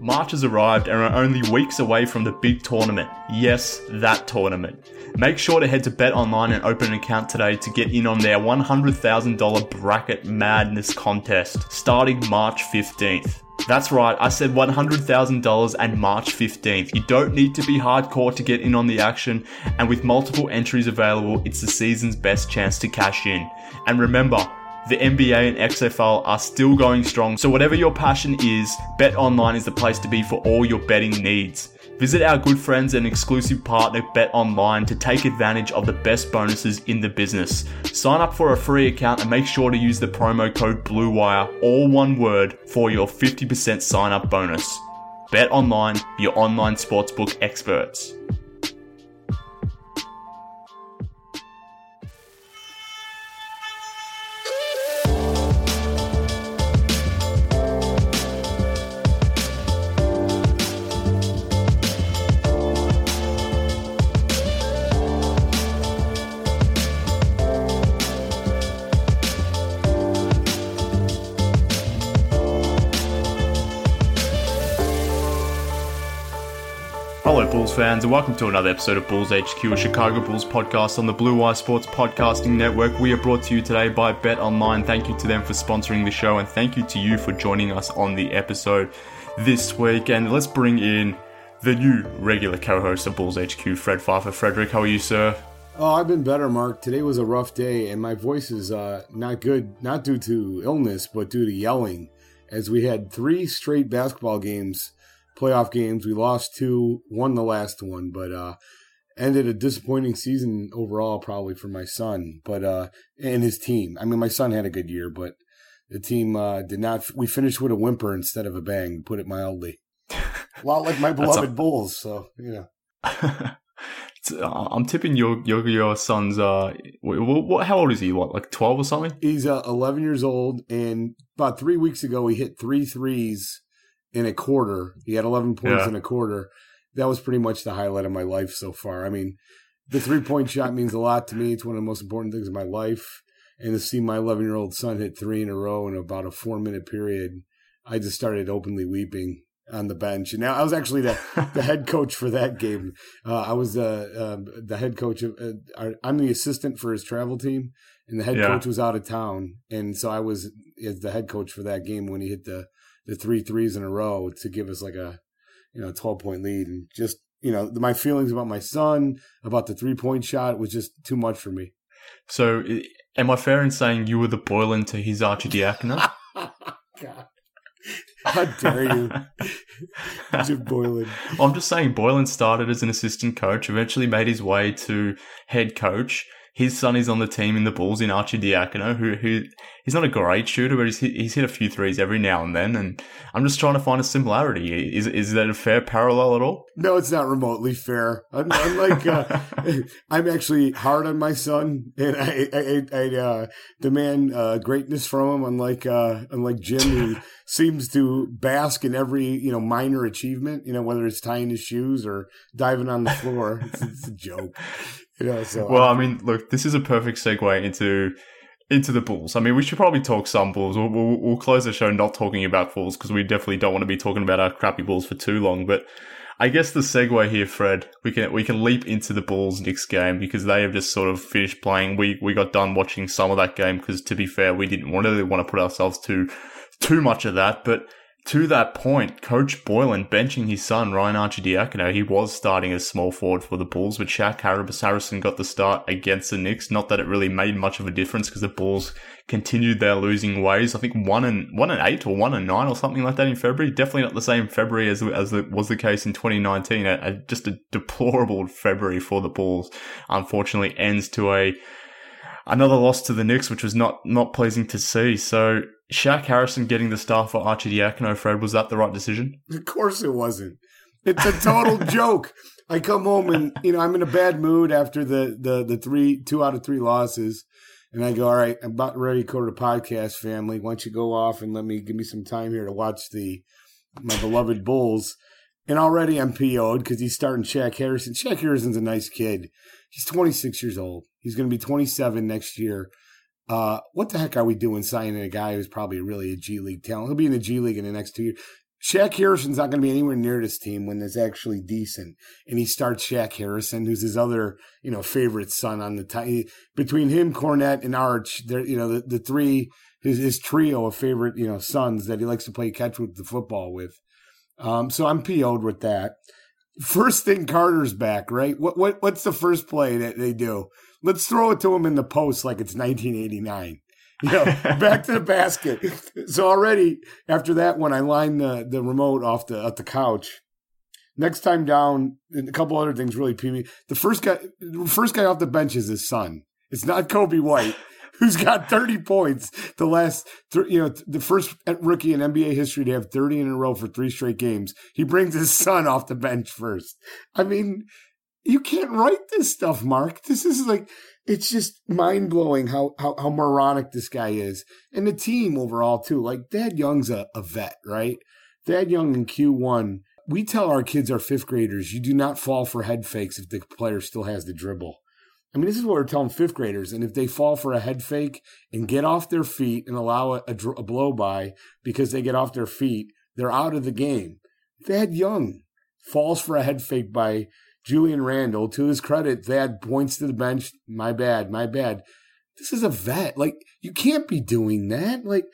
March has arrived and we're only weeks away from the big tournament. Yes, that tournament. Make sure to head to Bet Online and open an account today to get in on their $100,000 bracket madness contest starting March 15th. That's right, I said $100,000 and March 15th. You don't need to be hardcore to get in on the action, and with multiple entries available, it's the season's best chance to cash in. And remember, the NBA and XFL are still going strong, so whatever your passion is, Bet Online is the place to be for all your betting needs. Visit our good friends and exclusive partner Bet Online to take advantage of the best bonuses in the business. Sign up for a free account and make sure to use the promo code BLUEWIRE, all one word, for your 50% sign up bonus. Bet Online, your online sportsbook experts. Fans, and welcome to another episode of Bulls HQ, a Chicago Bulls podcast on the Blue Wire Sports Podcasting Network. We are brought to you today by Bet Online. Thank you to them for sponsoring the show, and thank you to you for joining us on the episode this week. And let's bring in the new regular co-host of Bulls HQ, Fred Pfeiffer. Frederick, how are you, sir? Oh, I've been better, Mark. Today was a rough day, and my voice is uh, not good, not due to illness, but due to yelling, as we had three straight basketball games playoff games. We lost two, won the last one, but uh, ended a disappointing season overall, probably for my son, but uh, and his team. I mean, my son had a good year, but the team uh, did not. We finished with a whimper instead of a bang, put it mildly. a lot like my beloved a- Bulls. So you know. Uh, I'm tipping your your your son's uh what, what, how old is he what like 12 or something he's uh, 11 years old and about 3 weeks ago he hit three threes in a quarter. He had 11 points yeah. in a quarter. That was pretty much the highlight of my life so far. I mean, the three point shot means a lot to me. It's one of the most important things in my life. And to see my 11 year old son hit three in a row in about a four minute period, I just started openly weeping on the bench. And now I was actually the, the head coach for that game. Uh, I was uh, uh, the head coach of, uh, I'm the assistant for his travel team, and the head yeah. coach was out of town. And so I was as the head coach for that game when he hit the the three threes in a row to give us like a you know 12 point lead. And just you know my feelings about my son about the three point shot was just too much for me. So am i fair in saying you were the Boylen to his Arcidiacono God. How dare you, Jim Boylen? I'm just saying, Boylen started as an assistant coach, eventually made his way to head coach, his son is on the team in the Bulls in Arcidiacono, who who he's not a great shooter, but he's hit, he's hit a few threes every now and then. And I'm just trying to find a similarity. Is is that a fair parallel at all? No, it's not remotely fair. I'm, I'm like uh, I'm actually hard on my son, and I I, I uh, demand uh, greatness from him. Unlike uh, unlike Jim, who seems to bask in every you know minor achievement. You know whether it's tying his shoes or diving on the floor. it's, it's a joke. You know, so well, I mean, look, this is a perfect segue into into the Bulls. I mean, we should probably talk some Bulls. We'll, we'll, we'll close the show not talking about Bulls because we definitely don't want to be talking about our crappy Bulls for too long. But I guess the segue here, Fred, we can we can leap into the Bulls next game because they have just sort of finished playing. We we got done watching some of that game because, to be fair, we didn't want to want to put ourselves too too much of that, but to that point, Coach Boylen benching his son, Ryan Arcidiacono, he was starting as small forward for the Bulls, but Shaq Harrison got the start against the Knicks. Not that it really made much of a difference because the Bulls continued their losing ways. I think one and one and eight or one and nine or something like that in February. Definitely not the same February as as it was the case in 2019. A, a, just a deplorable February for the Bulls. Unfortunately, ends to a another loss to the Knicks, which was not not pleasing to see. So Shaq Harrison getting the star for Arcidiacono, Fred, was that the right decision? Of course it wasn't. It's a total joke. I come home and you know I'm in a bad mood after the the the three two out of three losses, and I go, all right, I'm about ready to go to the podcast, family. Why don't you go off and let me give me some time here to watch the my beloved Bulls? And already I'm PO'd because he's starting Shaq Harrison. Shaq Harrison's a nice kid. He's 26 years old. He's going to be 27 next year. Uh, what the heck are we doing signing a guy who's probably really a G League talent? He'll be in the G League in the next two years. Shaq Harrison's not going to be anywhere near this team when it's actually decent. And he starts Shaq Harrison, who's his other, you know, favorite son on the time. Between him, Kornet, and Arch, they're, you know, the, the three, his, his trio of favorite, you know, sons that he likes to play catch with the football with. Um, so I'm PO'd with that. First thing Carter's back, right? What what what's the first play that they do? Let's throw it to him in the post like it's 1989. You know, back to the basket. So already after that, when I line the the remote off the at the couch, next time down, and a couple other things really pee me. The first guy, the first guy off the bench is his son. It's not Coby White who's got 30 points the last, you know, the first rookie in NBA history to have 30 in a row for three straight games. He brings his son off the bench first. I mean, you can't write this stuff, Mark. This is like, it's just mind blowing how, how, how moronic this guy is. And the team overall, too. Like, Thad Young's a, a vet, right? Thad Young in Q1, we tell our kids, our fifth graders, you do not fall for head fakes if the player still has the dribble. I mean, this is what we're telling fifth graders. And if they fall for a head fake and get off their feet and allow a, a, a blow by because they get off their feet, they're out of the game. Thad Young falls for a head fake by Julius Randle, To his credit, Thad points to the bench. My bad, my bad. This is a vet. Like, you can't be doing that. Like,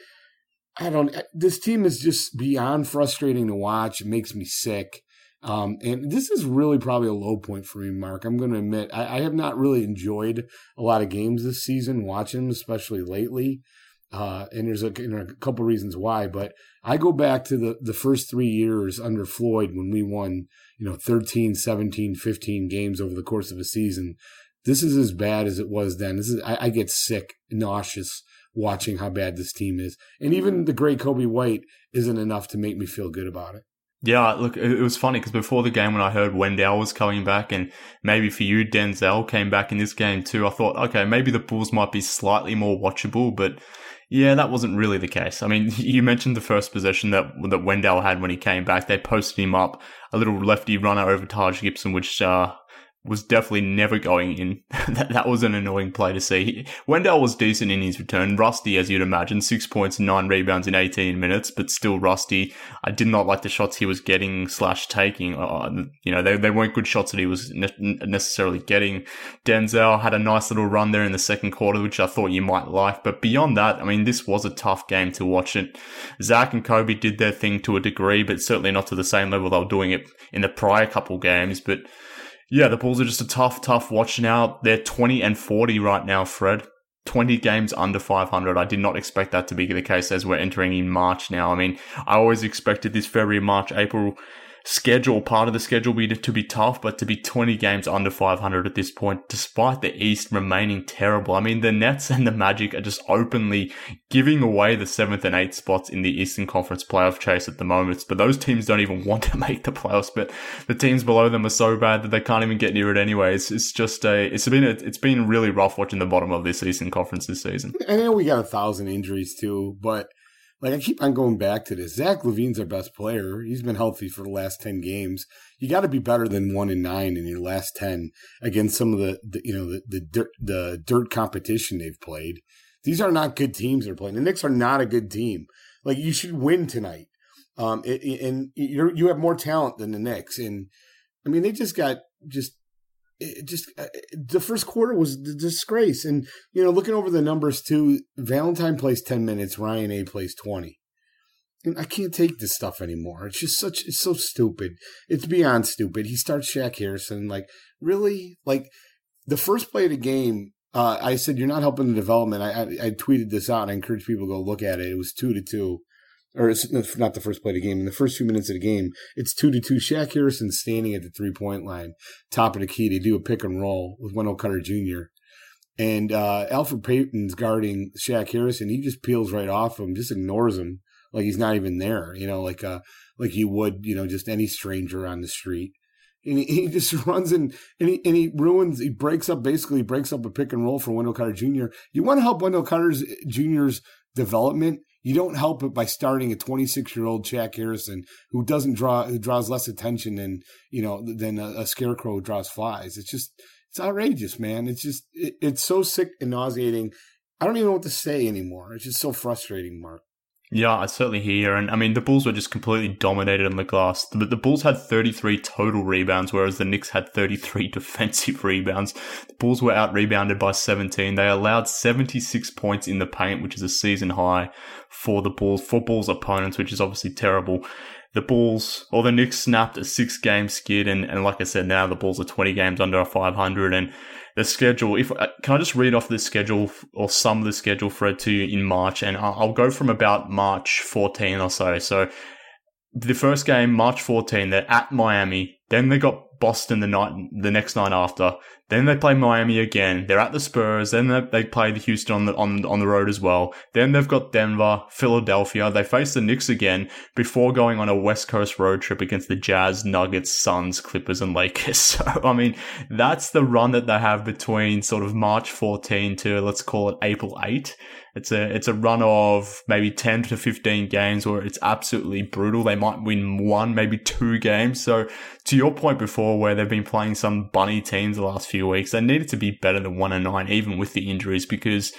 I don't, this team is just beyond frustrating to watch. It makes me sick. Um, and this is really probably a low point for me, Mark. I'm going to admit I, I, have not really enjoyed a lot of games this season, watching them, especially lately. Uh, and there's a, a couple reasons why, but I go back to the, the first three years under Floyd when we won, you know, 13, 17, 15 games over the course of a season. This is as bad as it was then. This is, I, I get sick, nauseous watching how bad this team is. And even mm-hmm. the great Coby White isn't enough to make me feel good about it. Yeah, look, it was funny because before the game, when I heard Wendell was coming back, and maybe for you, Denzel came back in this game too, I thought, okay, maybe the Bulls might be slightly more watchable, but yeah, that wasn't really the case. I mean, you mentioned the first possession that that Wendell had when he came back. They posted him up a little lefty runner over Taj Gibson, which uh, was definitely never going in. that, that was an annoying play to see. Wendell was decent in his return. Rusty, as you'd imagine, six points nine rebounds in 18 minutes, but still rusty. I did not like the shots he was getting slash taking. Uh, you know, they, they weren't good shots that he was ne- necessarily getting. Denzel had a nice little run there in the second quarter, which I thought you might like. But beyond that, I mean, this was a tough game to watch it. Zach and Coby did their thing to a degree, but certainly not to the same level they were doing it in the prior couple games. But yeah, the Bulls are just a tough, tough watch now. They're 20 and 40 right now, Fred. 20 games under 500. I did not expect that to be the case as we're entering in March now. I mean, I always expected this February, March, April schedule, part of the schedule be to, be tough, but to be 20 games under 500 at this point, despite the East remaining terrible. I mean, the Nets and the Magic are just openly giving away the seventh and eighth spots in the Eastern Conference playoff chase at the moment. But those teams don't even want to make the playoffs, but the teams below them are so bad that they can't even get near it anyway. It's, it's just a, it's been a, it's been really rough watching the bottom of this Eastern Conference this season. I know we got a thousand injuries too, but like I keep on going back to this. Zach LaVine's our best player. He's been healthy for the last ten games. You got to be better than one in nine in your last ten against some of the, the you know the, the dirt the dirt competition they've played. These are not good teams they're playing. The Knicks are not a good team. Like you should win tonight. Um, and you you have more talent than the Knicks, and I mean they just got just it just uh, the first quarter was the disgrace. And you know, looking over the numbers too, Valentine plays ten minutes, Ryan A plays twenty. And I can't take this stuff anymore. It's just such, it's so stupid. It's beyond stupid. He starts Shaq Harrison. Like, really? Like, the first play of the game, uh, I said, You're not helping the development. I, I, I tweeted this out I encourage people to go look at it. It was two to two. Or it's not the first play of the game. In the first few minutes of the game, it's two to two. Shaq Harrison standing at the three point line, top of the key. They do a pick and roll with Wendell Carter Jr. And uh, Elfrid Payton's guarding Shaq Harrison. He just peels right off him, just ignores him like he's not even there. You know, like uh, like you would, you know, just any stranger on the street. And he, he just runs in and he, and he ruins, he breaks up, basically breaks up a pick and roll for Wendell Carter Jr. You want to help Wendell Carter Jr.'s development. You don't help it by starting a 26 year old Shaq Harrison who doesn't draw, who draws less attention than, you know, than a, a scarecrow who draws flies. It's just, it's outrageous, man. It's just, it, it's so sick and nauseating. I don't even know what to say anymore. It's just so frustrating, Mark. Yeah, I certainly hear. And I mean, the Bulls were just completely dominated on the glass. But the Bulls had 33 total rebounds, whereas the Knicks had 33 defensive rebounds. The Bulls were out rebounded by 17. They allowed 76 points in the paint, which is a season high for the Bulls, for Bulls opponents, which is obviously terrible the Bulls or the Knicks snapped a six game skid. And, and like I said, now the Bulls are 20 games under a 500 and the schedule. If uh, can I just read off the schedule or of the schedule, Fred, to you in March, and I'll go from about March 14 or so. So the first game, March 14, they're at Miami. Then they got Boston the night, the next night after. Then they play Miami again. They're at the Spurs. Then they, play the Houston on the on on the road as well. Then they've got Denver, Philadelphia. They face the Knicks again before going on a West Coast road trip against the Jazz, Nuggets, Suns, Clippers, and Lakers. So I mean, that's the run that they have between sort of March 14 to let's call it April 8. It's a it's a run of maybe 10 to 15 games where it's absolutely brutal. They might win one, maybe two games. So to your point before, where they've been playing some bunny teams the last few weeks, they needed to be better than one and nine, even with the injuries, because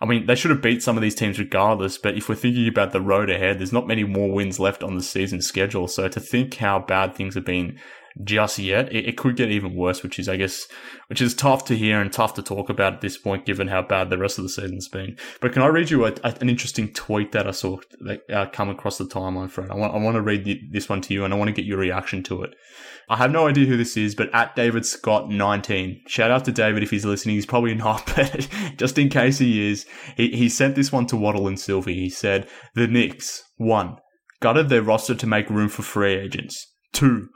I mean, they should have beat some of these teams regardless, but if we're thinking about the road ahead, there's not many more wins left on the season schedule. So to think how bad things have been just yet. It, it, could get even worse, which is, I guess, which is tough to hear and tough to talk about at this point, given how bad the rest of the season's been. But can I read you a, a, an interesting tweet that I saw that, uh, come across the timeline, Fred? I want, I want to read the, this one to you and I want to get your reaction to it. I have no idea who this is, but at David Scott 19. Shout out to David if he's listening. He's probably not, but just in case he is, he, he sent this one to Waddle and Silvy. He said, the Knicks, one, gutted their roster to make room for free agents. Two,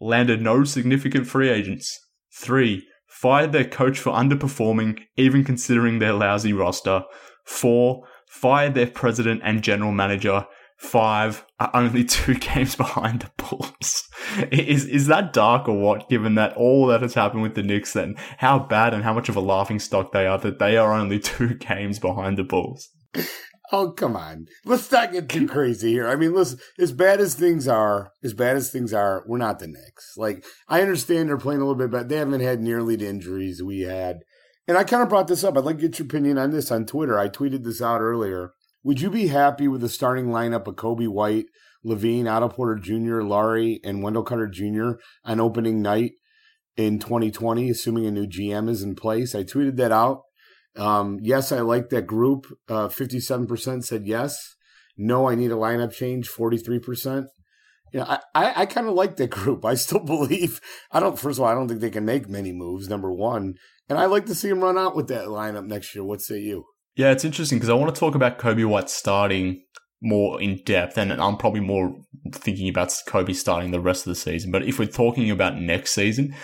landed no significant free agents. Three, fired their coach for underperforming, even considering their lousy roster. Four, fired their president and general manager. Five, are only two games behind the Bulls. is is that dark or what? Given that all that has happened with the Knicks, and how bad and how much of a laughing stock they are that they are only two games behind the Bulls. Oh, come on. Let's not get too crazy here. I mean, listen, as bad as things are, as bad as things are, we're not the Knicks. Like, I understand they're playing a little bit, but they haven't had nearly the injuries we had. And I kind of brought this up. I'd like to get your opinion on this on Twitter. I tweeted this out earlier. Would you be happy with the starting lineup of Coby White, LaVine, Otto Porter Jr., Lauri, and Wendell Carter Jr. on opening night in 2020, assuming a new GM is in place? I tweeted that out. Um, yes, I like that group. Uh, 57% said yes. No, I need a lineup change, 43%. You know, I, I, I kind of like that group. I still believe, I don't, first of all, I don't think they can make many moves, number one. And I like to see them run out with that lineup next year. What say you? Yeah, it's interesting because I want to talk about Coby White starting more in depth, and I'm probably more thinking about Coby starting the rest of the season. But if we're talking about next season,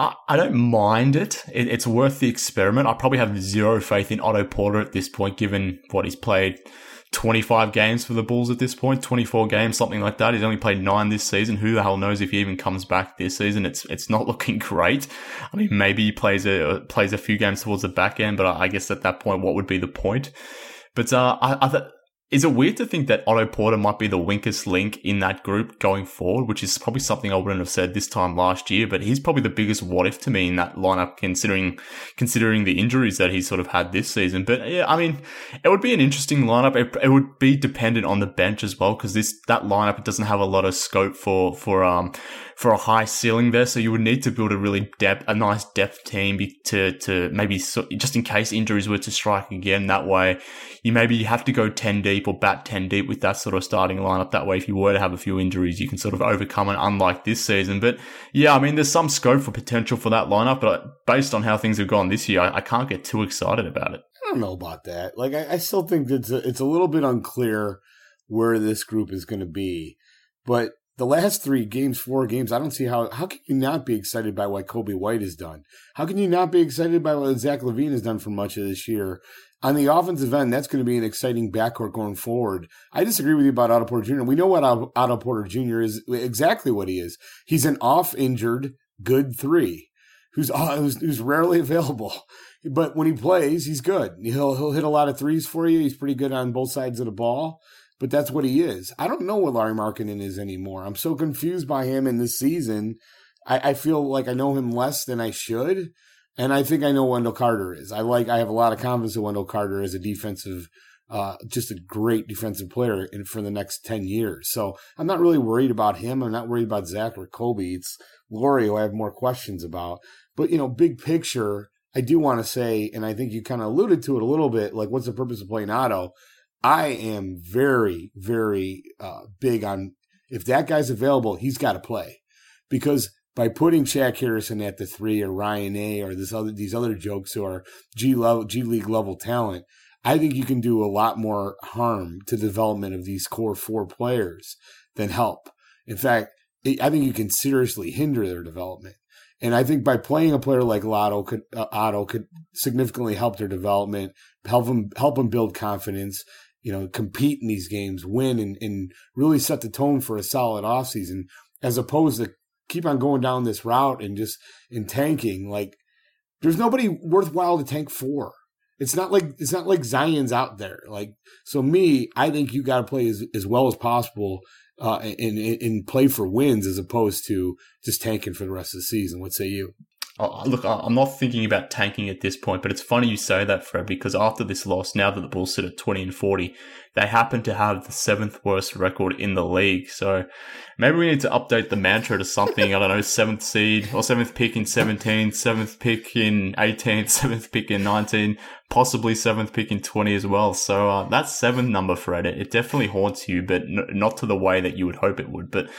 I, I don't mind it. it. It's worth the experiment. I probably have zero faith in Otto Porter at this point, given what he's played 25 games for the Bulls at this point, 24 games, something like that. He's only played nine this season. Who the hell knows if he even comes back this season? It's it's not looking great. I mean, maybe he plays a plays a few games towards the back end, but I, guess at that point, what would be the point? But uh, I, I th- is it weird to think that Otto Porter might be the weakest link in that group going forward, which is probably something I wouldn't have said this time last year, but he's probably the biggest what if to me in that lineup considering considering the injuries that he's sort of had this season. But yeah, I mean, it would be an interesting lineup. It, it would be dependent on the bench as well, because this that lineup it doesn't have a lot of scope for for um for a high ceiling there. So you would need to build a really depth, a nice depth team to, to maybe, so, just in case injuries were to strike again that way, you maybe have to go 10 deep deep or bat 10 deep with that sort of starting lineup. That way, if you were to have a few injuries, you can sort of overcome it, unlike this season. But yeah, I mean, there's some scope for potential for that lineup, but based on how things have gone this year, I, I can't get too excited about it. I don't know about that. Like, I, I still think it's a, it's a little bit unclear where this group is going to be. But the last three games, four games, I don't see how how can you not be excited by what Coby White has done? How can you not be excited by what Zach LaVine has done for much of this year? On the offensive end, that's going to be an exciting backcourt going forward. I disagree with you about Otto Porter Jr. We know what Otto Porter Jr. is exactly what he is. He's an off injured good three who's, who's who's rarely available. But when he plays, he's good. He'll he'll hit a lot of threes for you. He's pretty good on both sides of the ball but that's what he is. I don't know what Larry Markkanen is anymore. I'm so confused by him in this season. I, I, feel like I know him less than I should. And I think I know Wendell Carter is. I like, I have a lot of confidence in Wendell Carter as a defensive, uh, just a great defensive player in, for the next 10 years. So I'm not really worried about him. I'm not worried about Zach or Coby. It's Lauri who I have more questions about. But, you know, big picture, I do want to say, and I think you kind of alluded to it a little bit, like what's the purpose of playing Otto? I am very, very uh, big on if that guy's available, he's got to play because by putting Shaq Harrison at the three or Ryan A or this other these other jokes who are G level G League level talent, I think you can do a lot more harm to the development of these core four players than help. In fact, I think you can seriously hinder their development. And I think by playing a player like Lotto could uh, Otto could significantly help their development, help them help them build confidence, you know, compete in these games, win, and, and really set the tone for a solid offseason, as opposed to keep on going down this route and just in tanking. Like, there's nobody worthwhile to tank for. It's not like it's not like Zion's out there. Like, so me, I think you got to play as, as well as possible uh, and, and, and play for wins as opposed to just tanking for the rest of the season. What say you? Look, I'm not thinking about tanking at this point, but it's funny you say that, Fred, because after this loss, now that the Bulls sit at 20 and 40, they happen to have the seventh worst record in the league. So maybe we need to update the mantra to something, I don't know, seventh seed or seventh pick in 17, seventh pick in 18, seventh pick in 19, possibly seventh pick in 20 as well. So uh, that seventh number, Fred, it, it definitely haunts you, but n- not to the way that you would hope it would. But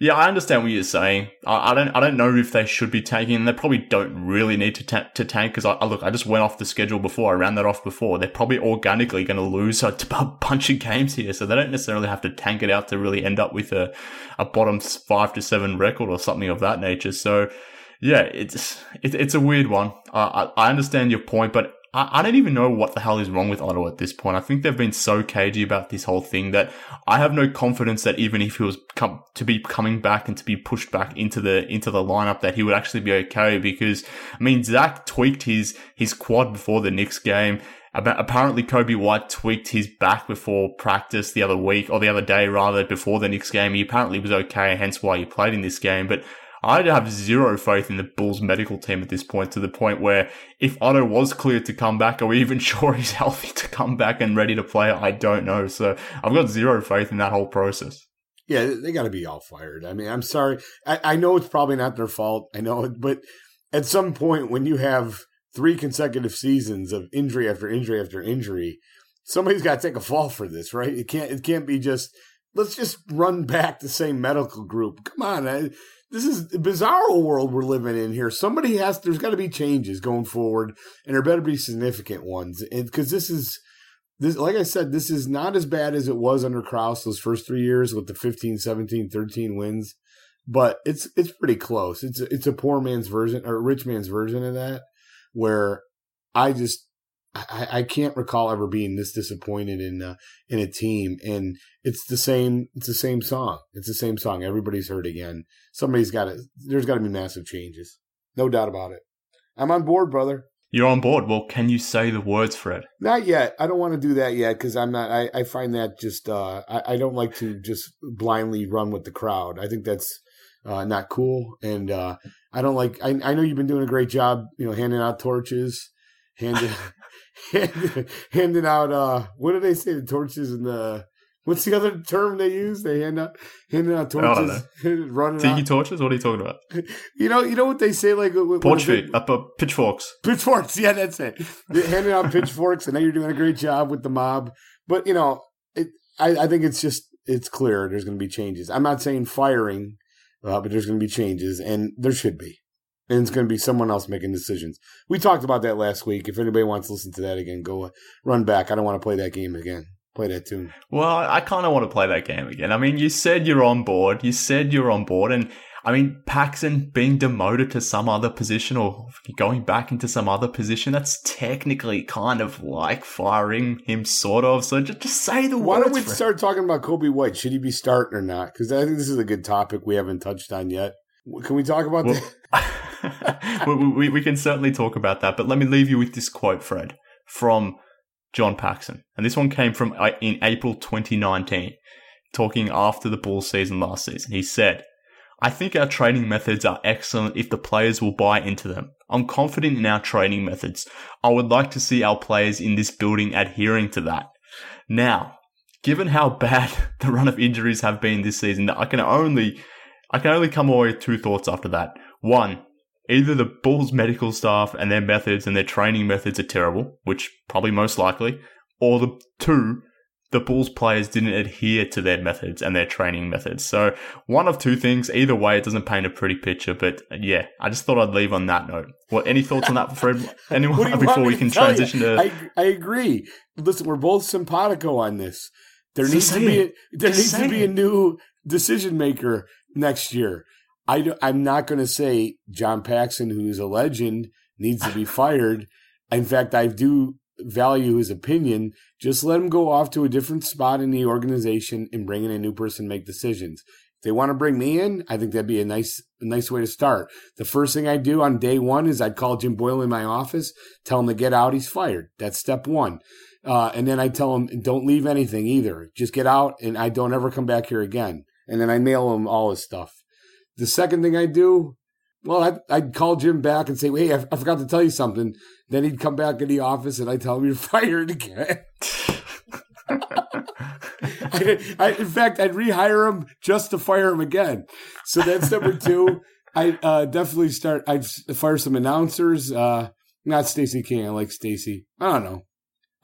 yeah, I understand what you're saying. I, I, don't. I don't know if they should be tanking. They probably don't really need to ta- to tank because I, I, look. I just went off the schedule before. I ran that off before. They're probably organically going to lose a, bunch of games here, so they don't necessarily have to tank it out to really end up with a a bottom five to seven record or something of that nature. So yeah, it's it, it's a weird one. I, I understand your point, but I, I don't even know what the hell is wrong with Otto at this point. I think they've been so cagey about this whole thing that I have no confidence that even if he was to be coming back and to be pushed back into the into the lineup, that he would actually be okay. Because I mean, Zach tweaked his his quad before the Knicks game. Apparently, Coby White tweaked his back before practice the other week, or the other day rather, before the Knicks game. He apparently was okay, hence why he played in this game. But I have zero faith in the Bulls medical team at this point to the point where if Otto was cleared to come back, are we even sure he's healthy to come back and ready to play? I don't know. So I've got zero faith in that whole process. Yeah, they got to be all fired. I mean, I'm sorry. I, I know it's probably not their fault. I know, but at some point when you have three consecutive seasons of injury after injury after injury, somebody's got to take a fall for this, right? It can't. It can't be just let's just run back the same medical group. Come on, I, this is a bizarre world we're living in here. Somebody has, there's got to be changes going forward, and there better be significant ones. And because this is, this, like I said, this is not as bad as it was under Krause those first three years with the 15, 17, 13 wins, but it's it's pretty close. It's it's a poor man's version or rich man's version of that, where I just I, I can't recall ever being this disappointed in uh, in a team, and it's the same. It's the same song. It's the same song. Everybody's heard again. Somebody's got to. There's got to be massive changes. No doubt about it. I'm on board, brother. You're on board. Well, can you say the words, Fred? Not yet. I don't want to do that yet because I'm not. I, I find that just. Uh, I, I don't like to just blindly run with the crowd. I think that's uh, not cool, and uh, I don't like. I, I know you've been doing a great job. You know, handing out torches, handing handing out uh what do they say the torches and the what's the other term they use? They hand out handing out torches, running tiki out. torches. What are you talking about? You know, you know what they say like porch feet, up uh, pitchforks. Pitchforks, yeah, that's it. handing out pitchforks, and now you're doing a great job with the mob. But you know, it, I, I think it's just it's clear there's going to be changes. I'm not saying firing, uh, but there's going to be changes, and there should be. And it's going to be someone else making decisions. We talked about that last week. If anybody wants to listen to that again, go uh, run back. I don't want to play that game again. Play that tune. Well, I kind of want to play that game again. I mean, you said you're on board. You said you're on board, and I mean, Paxson being demoted to some other position or going back into some other position, that's technically kind of like firing him, sort of. So just, just say the word. Why don't we start talking about Coby White? Should he be starting or not? Because I think this is a good topic we haven't touched on yet. Can we talk about well, that? we, we, we can certainly talk about that, but let me leave you with this quote, Fred, from John Paxson. And this one came from uh, in April 2019, talking after the Bulls season last season. He said, I think our training methods are excellent if the players will buy into them. I'm confident in our training methods. I would like to see our players in this building adhering to that. Now, given how bad the run of injuries have been this season, I can only, I can only come away with two thoughts after that. One, either the Bulls medical staff and their methods and their training methods are terrible, which probably most likely, or the two, the Bulls players didn't adhere to their methods and their training methods. So one of two things. Either way, it doesn't paint a pretty picture. But uh, yeah, I just thought I'd leave on that note. What any thoughts on that, Fred? Anyone before we can transition you? to? I, I agree. Listen, we're both simpatico on this. There needs to be a, there just needs to be a new decision maker next year. I do, I'm not going to say John Paxson, who's a legend, needs to be fired. In fact, I do value his opinion, just let him go off to a different spot in the organization and bring in a new person make decisions. If they want to bring me in, I think that'd be a nice, a nice way to start. The first thing I do on day one is I'd call Jim Boyle in my office, tell him to get out. He's fired. That's step one. Uh, and then I tell him, don't leave anything either. Just get out and I don't ever come back here again. And then I mail him all his stuff. The second thing I do, well, I'd, I'd, call Jim back and say, hey, I, I, forgot to tell you something. Then he'd come back in the office and I'd tell him you're fired again. I, I, in fact, I'd rehire him just to fire him again. So that's number two. I uh, definitely start. I'd fire some announcers. Uh, not Stacey King. I like Stacey. I don't know.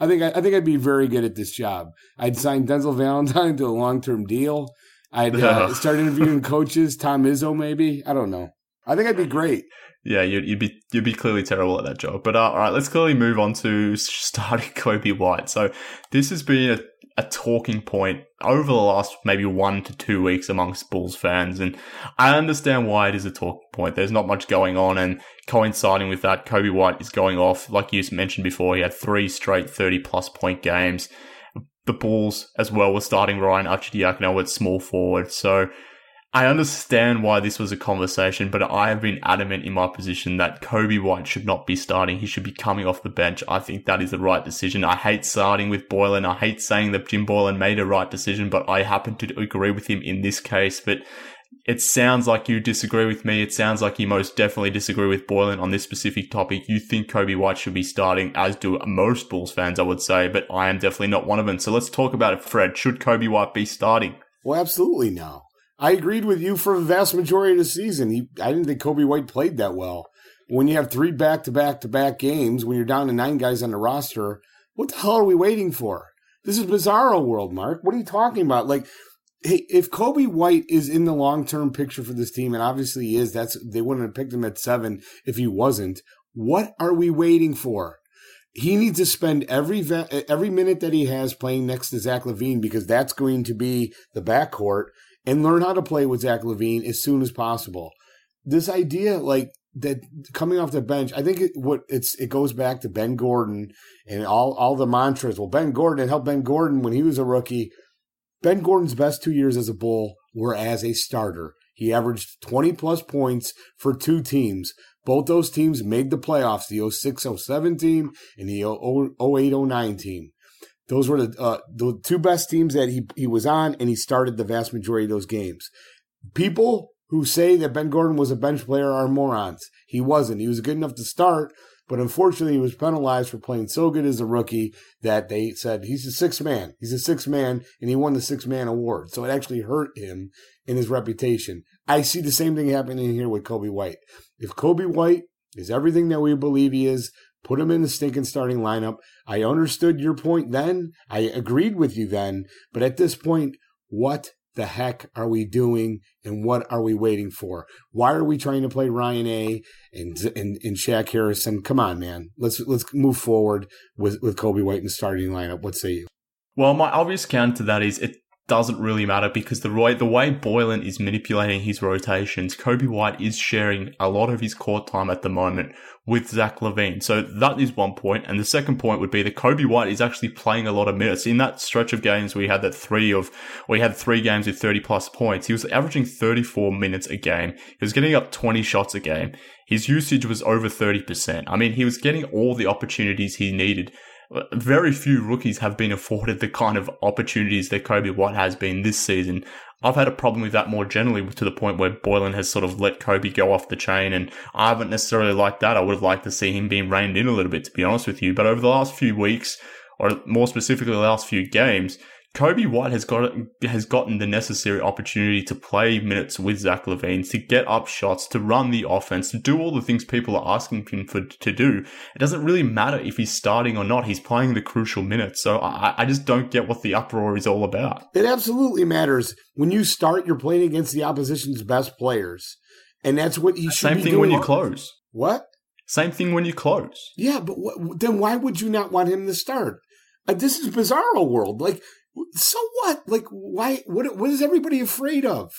I think I, I, think I'd be very good at this job. I'd sign Denzel Valentine to a long term deal. I'd uh, start interviewing coaches. Tom Izzo, maybe. I don't know. I think I'd be great. Yeah, you'd, you'd be you'd be clearly terrible at that job. But uh, all right, let's clearly move on to starting Coby White. So this has been a, a talking point over the last maybe one to two weeks amongst Bulls fans, and I understand why it is a talking point. There's not much going on, and coinciding with that, Coby White is going off. Like you mentioned before, he had three straight 30 plus point games. The Bulls as well were starting Ryan Arcidiacono at small forward, so I understand why this was a conversation, but I have been adamant in my position that Coby White should not be starting. He should be coming off the bench. I think that is the right decision. I hate starting with Boylen. I hate saying that Jim Boylen made a right decision, but I happen to agree with him in this case. But it sounds like you disagree with me. It sounds like you most definitely disagree with Boylen on this specific topic. You think Coby White should be starting, as do most Bulls fans, I would say, but I am definitely not one of them. So let's talk about it, Fred. Should Coby White be starting? Well, absolutely no. I agreed with you for the vast majority of the season. He, I didn't think Coby White played that well. When you have three back to back to back games, when you're down to nine guys on the roster, what the hell are we waiting for? This is bizarro world, Mark. What are you talking about? Like, hey, if Coby White is in the long term picture for this team, and obviously he is, that's they wouldn't have picked him at seven if he wasn't. What are we waiting for? He needs to spend every every minute that he has playing next to Zach LaVine because that's going to be the backcourt and learn how to play with Zach LaVine as soon as possible. This idea, like that, coming off the bench, I think it, what it's it goes back to Ben Gordon and all all the mantras. Well, Ben Gordon helped Ben Gordon when he was a rookie. Ben Gordon's best two years as a Bull were as a starter. He averaged 20 plus points for two teams. Both those teams made the playoffs, the 06 07 team and the 08 09 team. Those were the uh, the two best teams that he he was on, and he started the vast majority of those games. People who say that Ben Gordon was a bench player are morons. He wasn't. He was good enough to start, but unfortunately, he was penalized for playing so good as a rookie that they said he's a six man. He's a six man, and he won the six man award. So it actually hurt him in his reputation. I see the same thing happening here with Coby White. If Coby White is everything that we believe he is, Put him in the stinking starting lineup. I understood your point then. I agreed with you then. But at this point, what the heck are we doing and what are we waiting for? Why are we trying to play Ryan A and and, and Shaq Harrison? Come on, man. Let's let's move forward with, with Coby White in the starting lineup. What say you? Well, my obvious counter to that is it doesn't really matter because the way, the way Boylen is manipulating his rotations, Coby White is sharing a lot of his court time at the moment with Zach LaVine. So that is one point. And the second point would be that Coby White is actually playing a lot of minutes. In that stretch of games, we had that three of, we had three games with 30 plus points. He was averaging 34 minutes a game. He was getting up 20 shots a game. His usage was over 30%. I mean, he was getting all the opportunities he needed very few rookies have been afforded the kind of opportunities that Coby White has been this season. I've had a problem with that more generally to the point where Boylen has sort of let Coby go off the chain and I haven't necessarily liked that. I would have liked to see him being reined in a little bit, to be honest with you. But over the last few weeks, or more specifically the last few games, Coby White has got has gotten the necessary opportunity to play minutes with Zach LaVine, to get up shots, to run the offense, to do all the things people are asking him for to do. It doesn't really matter if he's starting or not. He's playing the crucial minutes. So I, I just don't get what the uproar is all about. It absolutely matters. When you start, you're playing against the opposition's best players, and that's what he should. Be. Same thing when you close. What? Same thing when you close. Yeah, but what, then why would you not want him to start? Uh, this is bizarro world. Like so what? Like, why? What? What is everybody afraid of?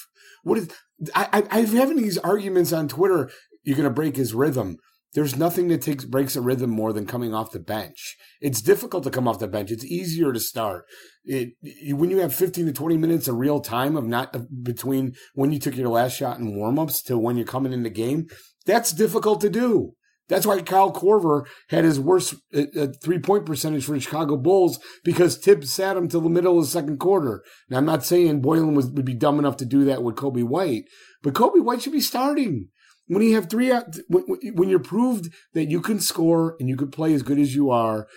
What is? I, I, I'm having these arguments on Twitter. You're going to break his rhythm. There's nothing that takes breaks a rhythm more than coming off the bench. It's difficult to come off the bench. It's easier to start. It, when you have 15 to 20 minutes of real time of not between when you took your last shot in warmups to when you're coming in the game, that's difficult to do. That's why Kyle Korver had his worst uh, uh three point percentage for the Chicago Bulls because Thibs sat him till the middle of the second quarter. Now, I'm not saying Boylen was, would be dumb enough to do that with Coby White, but Coby White should be starting. When you have three, when you're proved that you can score and you can play as good as you are,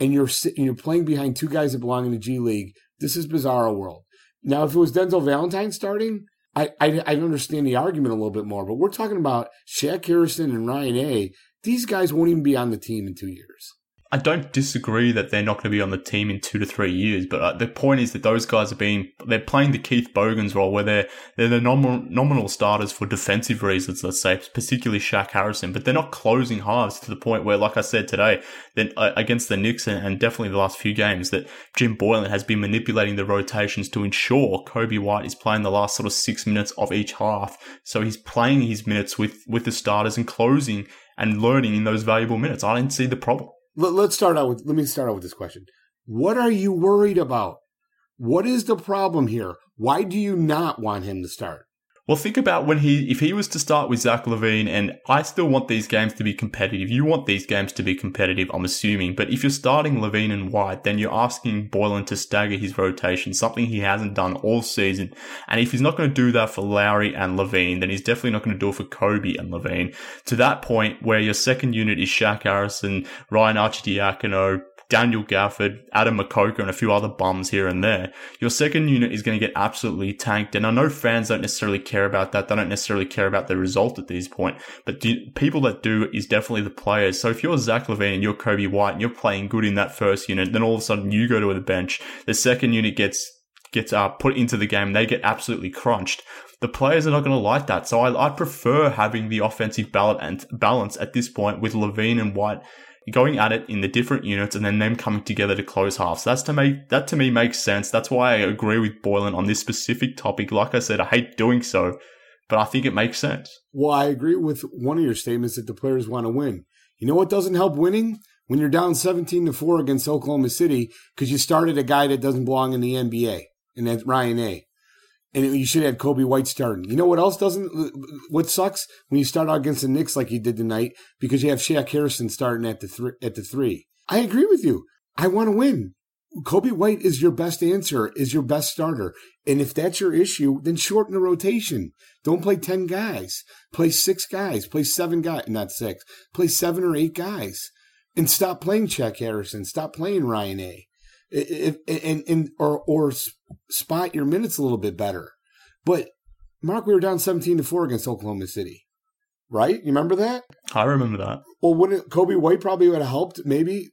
and you're you're playing behind two guys that belong in the G League, this is bizarre world. Now, if it was Denzel Valentine starting, I, I I understand the argument a little bit more, but we're talking about Shaq Harrison and Ryan A these guys won't even be on the team in two years. I don't disagree that they're not going to be on the team in two to three years, but uh, the point is that those guys are being they're playing the Keith Bogans role where they're they're the nominal, nominal starters for defensive reasons, let's say, particularly Shaq Harrison, but they're not closing halves to the point where, like I said today, then uh, against the Knicks and, and, definitely the last few games, that Jim Boylen has been manipulating the rotations to ensure Coby White is playing the last sort of six minutes of each half, so he's playing his minutes with with the starters and closing and learning in those valuable minutes. I didn't see the problem. Let's start out with, let me start out with this question. What are you worried about? What is the problem here? Why do you not want him to start? Well, think about when he, if he was to start with Zach LaVine, and I still want these games to be competitive. You want these games to be competitive, I'm assuming. But if you're starting LaVine and White, then you're asking Boylen to stagger his rotation, something he hasn't done all season. And if he's not going to do that for Lauri and LaVine, then he's definitely not going to do it for Coby and LaVine. To that point, where your second unit is Shaq Harrison, Ryan Arcidiacono, Daniel Gafford, Adam Mokoka, and a few other bums here and there, your second unit is going to get absolutely tanked. And I know fans don't necessarily care about that. They don't necessarily care about the result at this point, but do, people that do is definitely the players. So if you're Zach LaVine and you're Coby White and you're playing good in that first unit, then all of a sudden you go to the bench, the second unit gets gets uh, put into the game, they get absolutely crunched. The players are not going to like that. So I, I prefer having the offensive balance at this point with LaVine and White going at it in the different units and then them coming together to close halves. That's to me, that to me makes sense. That's why I agree with Boylen on this specific topic. Like I said, I hate doing so, but I think it makes sense. Well, I agree with one of your statements that the players want to win. You know what doesn't help winning? When you're down 17 to 4 against Oklahoma City because you started a guy that doesn't belong in the NBA, and that's Ryan A and you should have Coby White starting. You know what else doesn't? What sucks when you start out against the Knicks like you did tonight because you have Shaq Harrison starting at the three. At the three, I agree with you. I want to win. Coby White is your best answer, is your best starter. And if that's your issue, then shorten the rotation. Don't play 10 guys. Play six guys. Play seven guys. Not six. Play seven or eight guys. And stop playing Shaq Harrison. Stop playing Ryan A if, and, and or or spot your minutes a little bit better. But Mark, we were down seventeen to four against Oklahoma City. right? You remember that? I remember that. Well, wouldn't Coby White probably would have helped maybe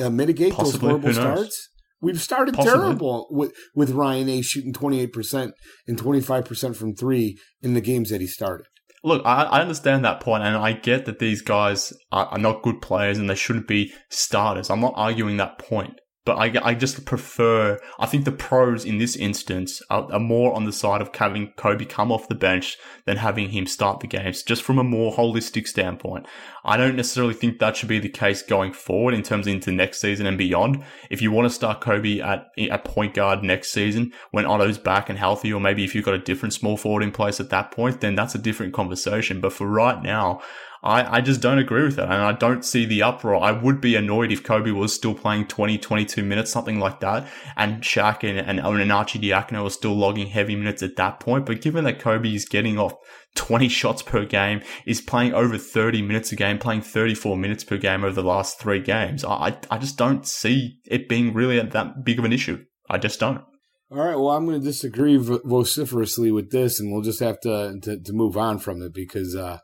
uh, mitigate Possibly. those horrible starts? We've started Possibly. terrible with with Ryan A shooting twenty eight percent and twenty five percent from three in the games that he started. Look, I, I understand that point, and I get that these guys are, are not good players and they shouldn't be starters. I'm not arguing that point. But I, I just prefer, I think the pros in this instance are, are more on the side of having Coby come off the bench than having him start the games, just from a more holistic standpoint. I don't necessarily think that should be the case going forward in terms of into next season and beyond. If you want to start Coby at, at point guard next season when Otto's back and healthy, or maybe if you've got a different small forward in place at that point, then that's a different conversation. But for right now, I, I just don't agree with that. And I don't see the uproar. I would be annoyed if Coby was still playing 20, 22 minutes, something like that. And Shaq and, and, and Arcidiacono are still logging heavy minutes at that point. But given that Coby is getting off 20 shots per game, is playing over 30 minutes a game, playing 34 minutes per game over the last three games, I, I just don't see it being really that big of an issue. I just don't. All right, well, I'm going to disagree vociferously with this, and we'll just have to to, to move on from it because, uh,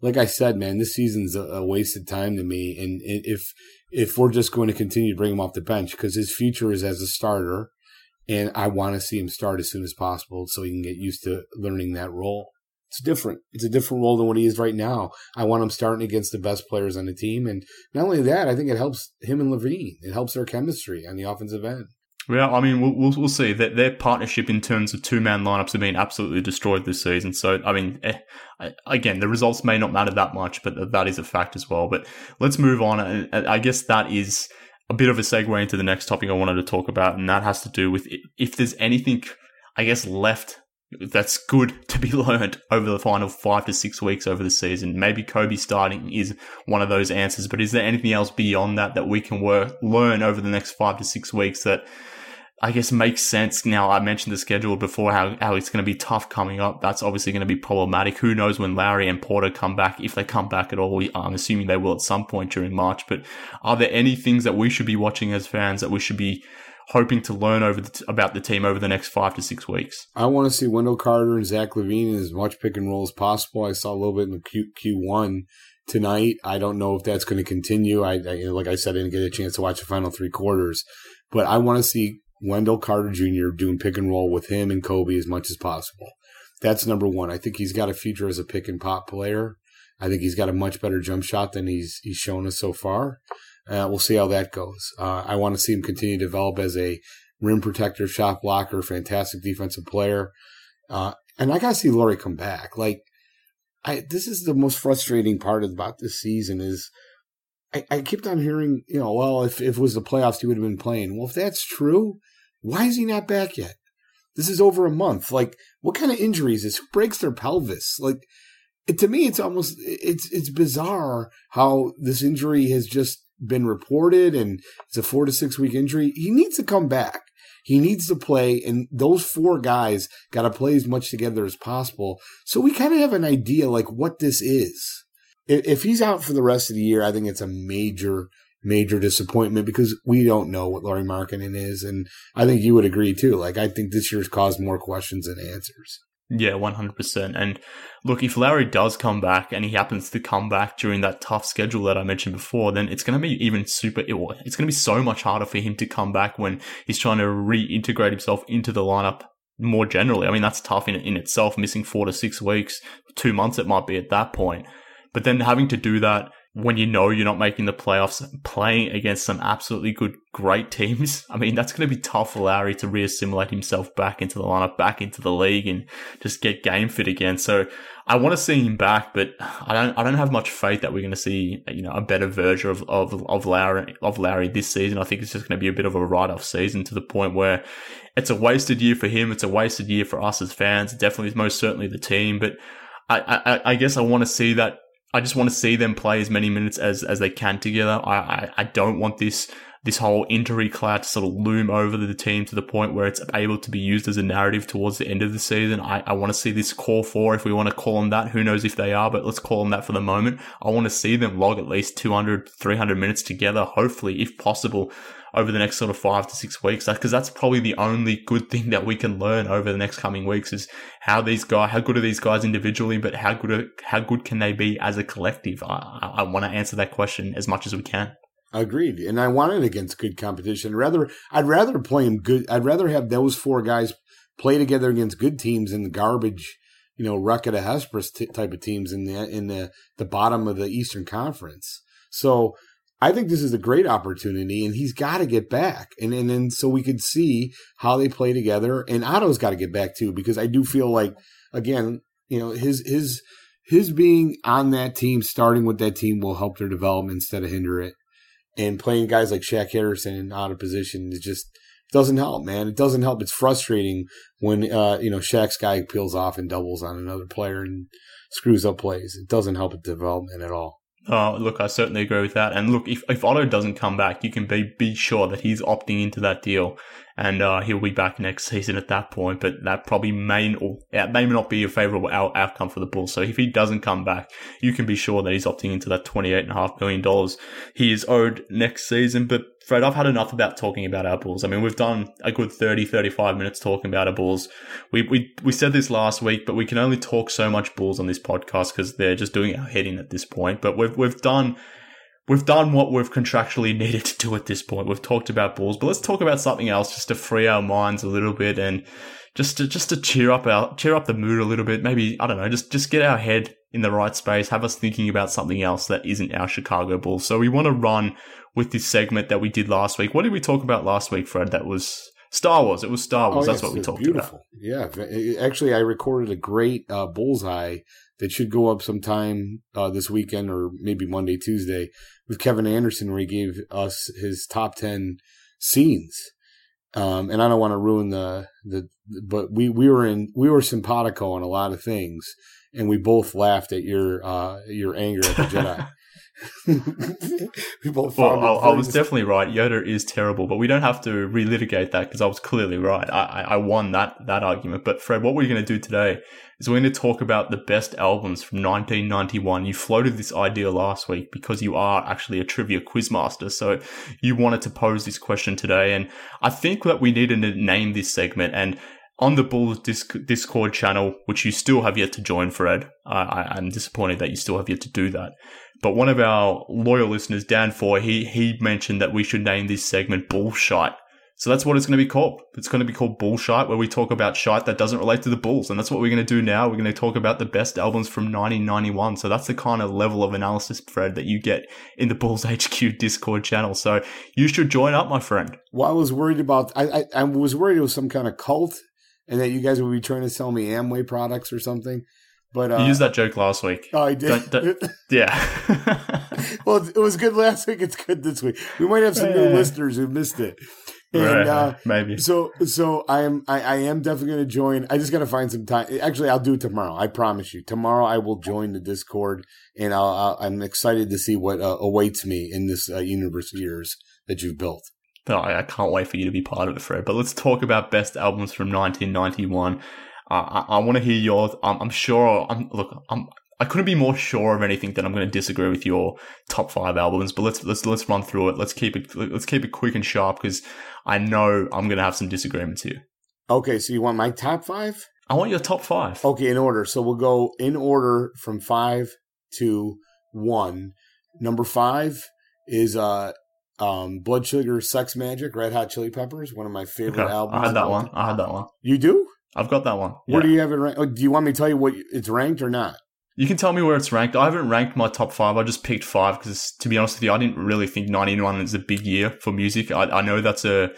like I said, man, this season's a, a wasted time to me. And if if we're just going to continue to bring him off the bench because his future is as a starter, and I want to see him start as soon as possible so he can get used to learning that role. It's different. It's a different role than what he is right now. I want him starting against the best players on the team, and not only that, I think it helps him and LaVine. It helps their chemistry on the offensive end. Well, I mean, we'll, we'll, see that their partnership in terms of two man lineups have been absolutely destroyed this season. So, I mean, eh, again, the results may not matter that much, but that is a fact as well. But let's move on. And I guess that is a bit of a segue into the next topic I wanted to talk about, and that has to do with if there's anything, I guess, left that's good to be learned over the final five to six weeks over the season. Maybe Coby starting is one of those answers, but is there anything else beyond that that we can work, learn over the next five to six weeks that I guess makes sense. Now, I mentioned the schedule before, how, how it's going to be tough coming up. That's obviously going to be problematic. Who knows when Lauri and Porter come back, if they come back at all. I'm assuming they will at some point during March. But are there any things that we should be watching as fans that we should be hoping to learn over the, about the team over the next five to six weeks? I want to see Wendell Carter and Zach LaVine in as much pick and roll as possible. I saw a little bit in the Q, Q1 tonight. I don't know if that's going to continue. I, I like I said, I didn't get a chance to watch the final three quarters, but I want to see Wendell Carter Jr. doing pick and roll with him and Coby as much as possible. That's number one. I think he's got a future as a pick and pop player. I think he's got a much better jump shot than he's he's shown us so far. Uh, we'll see how that goes. Uh, I want to see him continue to develop as a rim protector, shot blocker, fantastic defensive player. Uh, and I got to see Lauri come back. Like, I this is the most frustrating part about this season is I, I kept on hearing, you know, well, if, if it was the playoffs, he would have been playing. Well, if that's true, why is he not back yet? This is over a month. Like, what kind of injuries is? Who breaks their pelvis? Like, it, to me, it's almost it's it's bizarre how this injury has just been reported, and it's a four to six week injury. He needs to come back. He needs to play, and those four guys got to play as much together as possible, so we kind of have an idea like what this is. If, he's out for the rest of the year, I think it's a major major disappointment because we don't know what Lauri Markkanen is, and I think you would agree too. Like I think this year's caused more questions than answers. Yeah, 100%. And look, if Lauri does come back and he happens to come back during that tough schedule that I mentioned before, then it's going to be even super, it's going to be so much harder for him to come back when he's trying to reintegrate himself into the lineup more generally. I mean, that's tough in, in itself, missing four to six weeks, two months it might be at that point. But then having to do that when you know you're not making the playoffs, playing against some absolutely good, great teams. I mean, that's going to be tough for Lauri to reassimilate himself back into the lineup, back into the league, and just get game fit again. So I want to see him back, but I don't. I don't have much faith that we're going to see, you know, a better version of of of Lauri of Lauri this season. I think it's just going to be a bit of a write off season to the point where it's a wasted year for him. It's a wasted year for us as fans. Definitely, most certainly the team, but. I, I, I guess I want to see that I just want to see them play as many minutes as, as they can together. I, I, I don't want this this whole injury cloud to sort of loom over the team to the point where it's able to be used as a narrative towards the end of the season. I, I want to see this core four, if we want to call them that. Who knows if they are, but let's call them that for the moment. I want to see them log at least 200, 300 minutes together, hopefully, if possible, over the next sort of five to six weeks. Because that's probably the only good thing that we can learn over the next coming weeks is how these guys, how good are these guys individually, but how good, are, how good can they be as a collective? I, I, want to answer that question as much as we can. Agreed, and I want it against good competition. Rather, I'd rather play them good. I'd rather have those four guys play together against good teams than garbage, you know, Rucket of Hesperus t- type of teams in the in the the bottom of the Eastern Conference. So I think this is a great opportunity, and he's got to get back, and and then so we could see how they play together. And Otto's got to get back too, because I do feel like again, you know, his his his being on that team, starting with that team, will help their development instead of hinder it. And playing guys like Shaq Harrison out of position is just doesn't help, man. It doesn't help. It's frustrating when uh, you know Shaq's guy peels off and doubles on another player and screws up plays. It doesn't help with development at all. Oh, look, I certainly agree with that. And look, if, if Otto doesn't come back, you can be, be sure that he's opting into that deal and uh, he'll be back next season at that point. But that probably may or it may not be a favorable out- outcome for the Bulls. So if he doesn't come back, you can be sure that he's opting into that twenty-eight and a half million dollars he is owed next season. But Fred, I've had enough about talking about our Bulls. I mean, we've done a good 30, 35 minutes talking about our Bulls. We, we, we said this last week, but we can only talk so much Bulls on this podcast because they're just doing our head in at this point. But we've, we've done we've done what we've contractually needed to do at this point. We've talked about Bulls, but let's talk about something else just to free our minds a little bit and just to just to cheer up our cheer up the mood a little bit. Maybe I don't know, just just get our head in the right space, have us thinking about something else that isn't our Chicago Bulls. So we want to run with this segment that we did last week. What did we talk about last week, Fred? That was Star Wars. It was Star Wars. Oh, That's what we talked beautiful. about. Yeah, actually, I recorded a great uh, bullseye that should go up sometime uh, this weekend or maybe Monday, Tuesday with Kevin Anderson, where he gave us his top ten scenes. Um, and I don't want to ruin the the, but we we were in we were simpatico on a lot of things, and we both laughed at your uh, your anger at the Jedi. we both well, I, I, was definitely right. Yoda is terrible, but we don't have to relitigate that because I was clearly right. I, I won that that argument. But Fred, what we're going to do today is we're going to talk about the best albums from 1991. You floated this idea last week because you are actually a trivia quizmaster, so you wanted to pose this question today, and I think that we needed to name this segment and on the Bulls Discord channel, which you still have yet to join, Fred. I, I'm disappointed that you still have yet to do that. But one of our loyal listeners, Dan Four, he he mentioned that we should name this segment Bullshite. So that's what it's going to be called. It's going to be called Bullshite, where we talk about shite that doesn't relate to the Bulls. And that's what we're going to do now. We're going to talk about the best albums from 1991. So that's the kind of level of analysis, Fred, that you get in the Bulls HQ Discord channel. So you should join up, my friend. Well, I was worried about, I, I, I was worried it was some kind of cult and that you guys would be trying to sell me Amway products or something. But uh, you used that joke last week. Oh, I did. Don't, don't, yeah. well, it was good last week. It's good this week. We might have some new listeners who missed it. And, right, uh, maybe. So, so I am, I, I am definitely going to join. I just got to find some time. Actually, I'll do it tomorrow. I promise you. Tomorrow, I will join the Discord, and I'll, i am excited to see what uh, awaits me in this uh, universe of yours that you've built. Oh, I can't wait for you to be part of it, Fred. But let's talk about best albums from 1991. Uh, I, I want to hear yours. I'm, I'm sure. I'm look. I'm. I couldn't be more sure of anything that I'm going to disagree with your top five albums. But let's let's let's run through it. Let's keep it let's keep it quick and sharp because I know I'm going to have some disagreements here. Okay, so you want my top five? I want your top five. Okay, in order. So we'll go in order from five to one. Number five is uh um Blood Sugar Sex Magik, Red Hot Chili Peppers, one of my favorite okay. albums. I had that one. I had that one. You do? I've got that one. Where yeah. do you have it ranked? Oh, do you want me to tell you what it's ranked or not? You can tell me where it's ranked. I haven't ranked my top five. I just picked five because, to be honest with you, I didn't really think 91 is a big year for music. I, I know that's a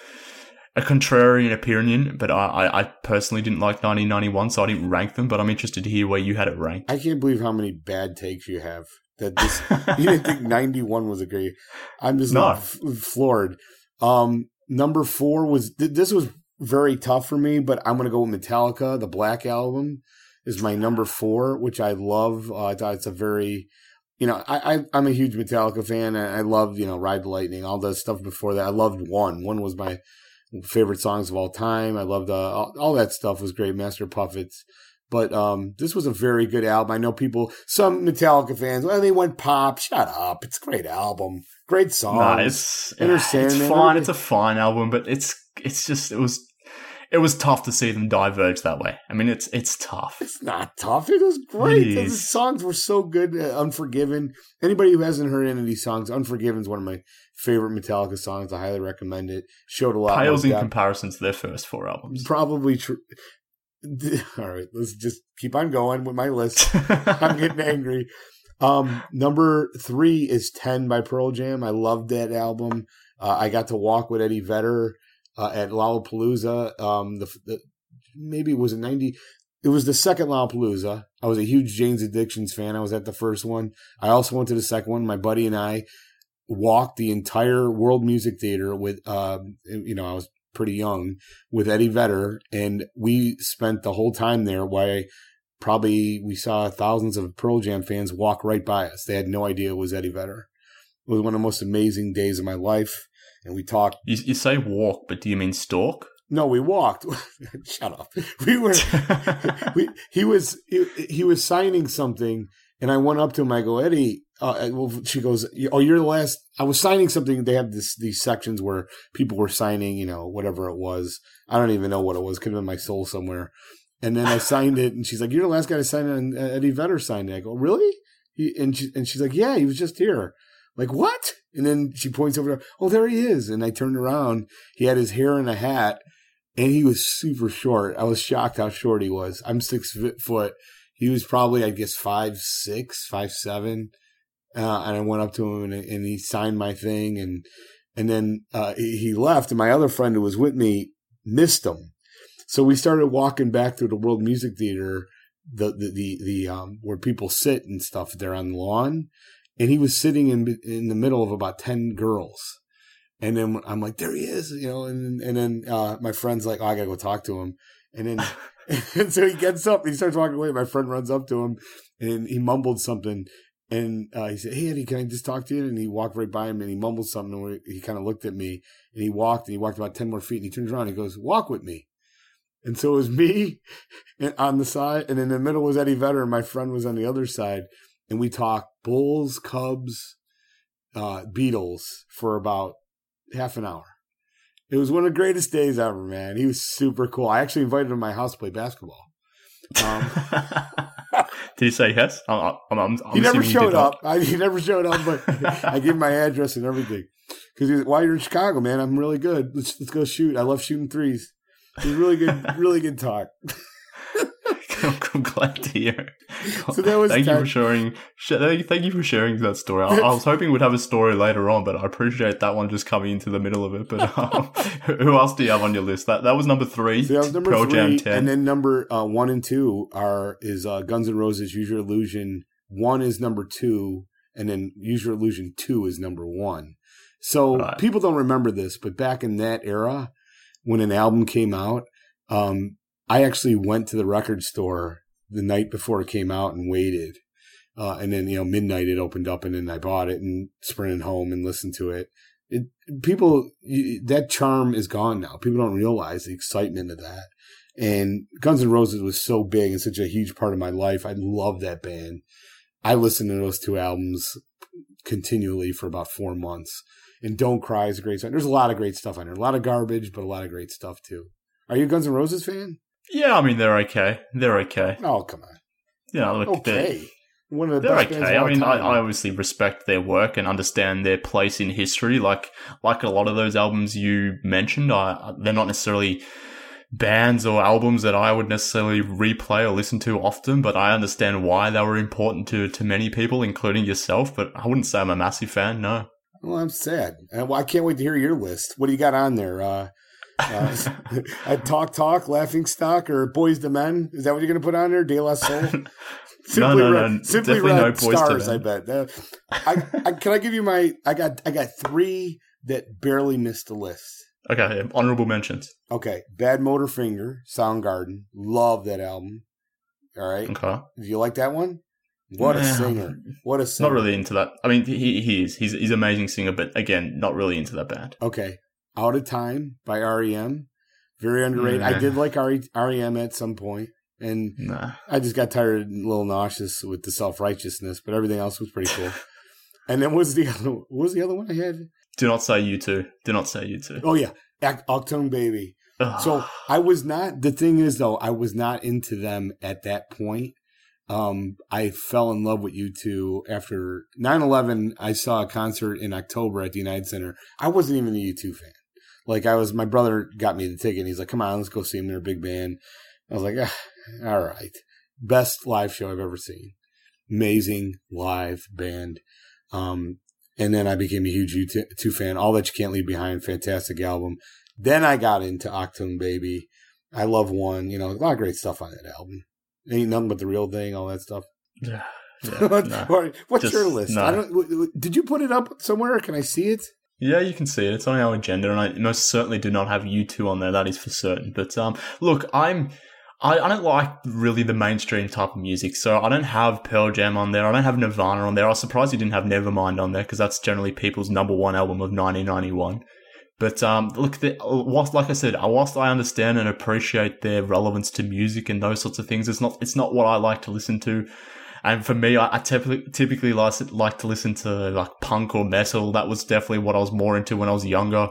a contrarian opinion, but I, I, personally didn't like 1991, so I didn't rank them. But I'm interested to hear where you had it ranked. I can't believe how many bad takes you have. That this, you didn't think 91 was a great. I'm just no. f- floored. Um, number four was this was very tough for me, but I'm going to go with Metallica. The Black Album is my number four, which I love. Uh, I thought it's a very, you know, I, I am a huge Metallica fan, and I love you know Ride the Lightning, all that stuff before that. I loved One. One was my favorite songs of all time. I loved uh, all, all, that stuff was great. Master Puppets, But um, this was a very good album. I know people, some Metallica fans, well, they went pop. Shut up! It's a great album, great songs. Nah, it's Sandman, fine. It's a fine album, but it's it's just it was it was tough to see them diverge that way. I mean, it's it's tough. It's not tough. It was great. It The songs were so good. Uh, Unforgiven. Anybody who hasn't heard any of these songs, Unforgiven is one of my favorite Metallica songs. I highly recommend it. Showed a lot. Pales in depth. comparison to their first four albums. Probably true. All right, let's just keep on going with my list. I'm getting angry. Um, number three is Ten by Pearl Jam. I loved that album. Uh, I got to walk with Eddie Vedder uh, at Lollapalooza. Um, the, the maybe it was a ninety. It was the second Lollapalooza. I was a huge Jane's Addictions fan. I was at the first one. I also went to the second one. My buddy and I walked the entire World Music Theater with, um, you know, I was pretty young with Eddie Vedder, and we spent the whole time there. Why probably we saw thousands of Pearl Jam fans walk right by us. They had no idea it was Eddie Vedder. It was one of the most amazing days of my life. And we talked. You, you say walk, but do you mean stalk? No, we walked. Shut up. We were. we, he was. He, he was signing something, and I went up to him. I go, Eddie. Uh, well, she goes, "Oh, you're the last." I was signing something. They have this these sections where people were signing, you know, whatever it was. I don't even know what it was. Could have been my soul somewhere. And then I signed it, and she's like, "You're the last guy to sign it." And Eddie Vedder signed it. I go, "Really?" He, and she, and she's like, "Yeah, he was just here." Like what? And then she points over there. Oh, there he is. And I turned around. He had his hair in a hat, and he was super short. I was shocked how short he was. I'm six foot. He was probably, I guess, five six, five seven. Uh, and I went up to him, and, and he signed my thing, and and then uh, he left. And my other friend who was with me missed him. So we started walking back through the World Music Theater, the the the, the um, where people sit and stuff there on the lawn, and he was sitting in in the middle of about ten girls. And then I'm like, there he is, you know. And and then uh, my friend's like, oh, I gotta go talk to him. And then and so he gets up and he starts walking away. My friend runs up to him and he mumbled something. And uh, he said, "Hey Eddie, can I just talk to you?" And he walked right by him and he mumbled something. And he kind of looked at me and he walked and he walked about ten more feet and he turns around and he goes, "Walk with me." And so it was me on the side, and in the middle was Eddie Vedder, and my friend was on the other side. And we talked Bulls, Cubs, uh, Beatles for about half an hour. It was one of the greatest days ever, man. He was super cool. I actually invited him to my house to play basketball. Um, did he say yes? I'm, I'm, I'm, he never showed not. up. I, he never showed up, but I gave him my address and everything. Because "Why you're in Chicago, man? I'm really good. Let's let's go shoot. I love shooting threes. It was really good, really good talk." I'm, glad to hear. So that was thank you for sharing. sh- Thank you for sharing that story. I, I was hoping we'd have a story later on, but I appreciate that one just coming into the middle of it. But um, who else do you have on your list? That that was number three. So that was number Pearl three, and then number uh, one and two are is uh, Guns N' Roses "Use Your Illusion." One is number two, and then "Use Your Illusion" two is number one. So Right. people don't remember this, but back in that era, when an album came out, um, I actually went to the record store the night before it came out and waited. Uh, and then, you know, midnight it opened up and then I bought it and sprinted home and listened to it. It, people, you, that charm is gone now. People don't realize the excitement of that. And Guns N' Roses was so big and such a huge part of my life. I love that band. I listened to those two albums continually for about four months. And Don't Cry is a great song. There's a lot of great stuff on there. A lot of garbage, but a lot of great stuff too. Are you a Guns N' Roses fan? Yeah, I mean they're okay. They're okay. Oh, come on. Yeah, look, they're- Okay. One of the They're okay. of I mean, I. I obviously respect their work and understand their place in history. Like, like a lot of those albums you mentioned, I, they're not necessarily bands or albums that I would necessarily replay or listen to often, but I understand why they were important to, to many people, including yourself. But I wouldn't say I'm a massive fan. No. Well, I'm sad. Well, I can't wait to hear your list. What do you got on there? Uh, uh, Talk Talk, Laughing Stock, or Boyz II Men? Is that what you're going to put on there? De La Soul? No, no, red, no, Simply definitely red no stars. I bet. Uh, I, I, can I give you my? I got I got three that barely missed the list. Okay. Honorable mentions. Okay, Badmotorfinger, Soundgarden, love that album. All right, Okay. do you like that one? What a singer! What a singer! Not really into that. I mean, he, he is. He's, he's an amazing singer, but again, not really into that band. Okay, Out of Time by REM, very underrated. I did like RE, REM at some. And Nah. I just got tired, and a little nauseous with the self righteousness, but everything else was pretty cool. and then what was the other? What was the other one I had? Do not say U2. Do not say you two. Oh yeah, Achtung Baby. Ugh. So I was not. The thing is, though, I was not into them at that point. Um, I fell in love with U2 after 9-11. I saw a concert in October at the United Center. I wasn't even a U2 fan. Like I was, my brother got me the ticket. And he's like, "Come on, let's go see them. They're a big band." I was like, ah, "All right, best live show I've ever seen. Amazing live band." Um, and then I became a huge U2 fan. All that you can't leave behind, fantastic album. Then I got into Achtung Baby. I love one. You know, a lot of great stuff on that album. Ain't nothing but the real thing. All that stuff. Yeah, yeah, nah. What's Just- your list? no. I don't. w- w- Did you put it up somewhere? Can I see it? Yeah, you can see it. It's on our agenda, and I most certainly do not have U2 on there. That is for certain. But um, look, I'm. I, I don't like really the mainstream type of music, so I don't have Pearl Jam on there. I don't have Nirvana on there. I was surprised you didn't have Nevermind on there because that's generally people's number one album of 1991. But um, look, the, whilst, like I said, whilst I understand and appreciate their relevance to music and those sorts of things, it's not it's not what I like to listen to. And for me, I, I typically typically like, like to listen to like punk or metal. That was definitely what I was more into when I was younger.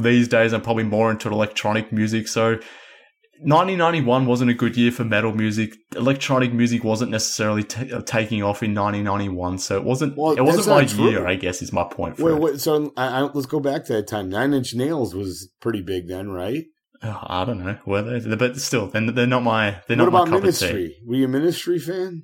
These days, I'm probably more into electronic music. So 1991 wasn't a good year for metal music. Electronic music wasn't necessarily t- uh, taking off in 1991, so it wasn't. Well, it wasn't my true. year. I guess is my point. Wait, wait, so I, I, let's go back to that time. Nine Inch Nails was pretty big then, right? Oh, I don't know. Were they? But still, they're, they're not my. They're what not my about cup of tea. Ministry? Were you a Ministry fan?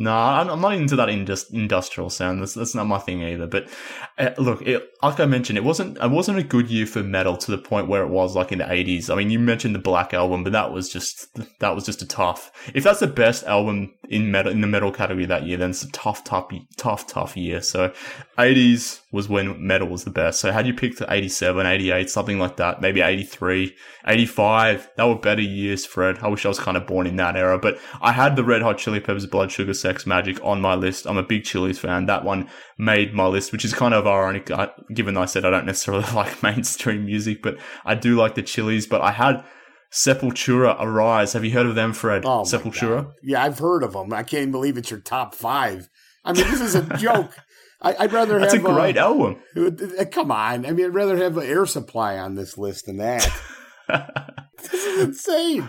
No, I'm not into that indus- industrial sound. That's that's not my thing either. But uh, look, it, like I mentioned, it wasn't it wasn't a good year for metal to the point where it was like in the 80s. I mean, you mentioned the Black album, but that was just that was just a tough. If that's the best album in metal in the metal category that year, then it's a tough, tough, tough, tough year. So 80s was when metal was the best. So had you picked 87, 88, something like that, maybe 83, 85, that were better years, Fred. I wish I was kind of born in that era, but I had the Red Hot Chili Peppers Blood Sugar Sex Magik on my list. I'm a big Chili's fan. That one made my list, which is kind of ironic, uh, given I said I don't necessarily like mainstream music, but I do like the Chili's, but I had Sepultura Arise. Have you heard of them, Fred? Oh, Sepultura? Yeah, I've heard of them. I can't even believe it's your top five. I mean, this is a joke. I, I'd rather That's a great uh, album. uh, Come on. I mean, I'd rather have an air supply on this list than that. this is insane.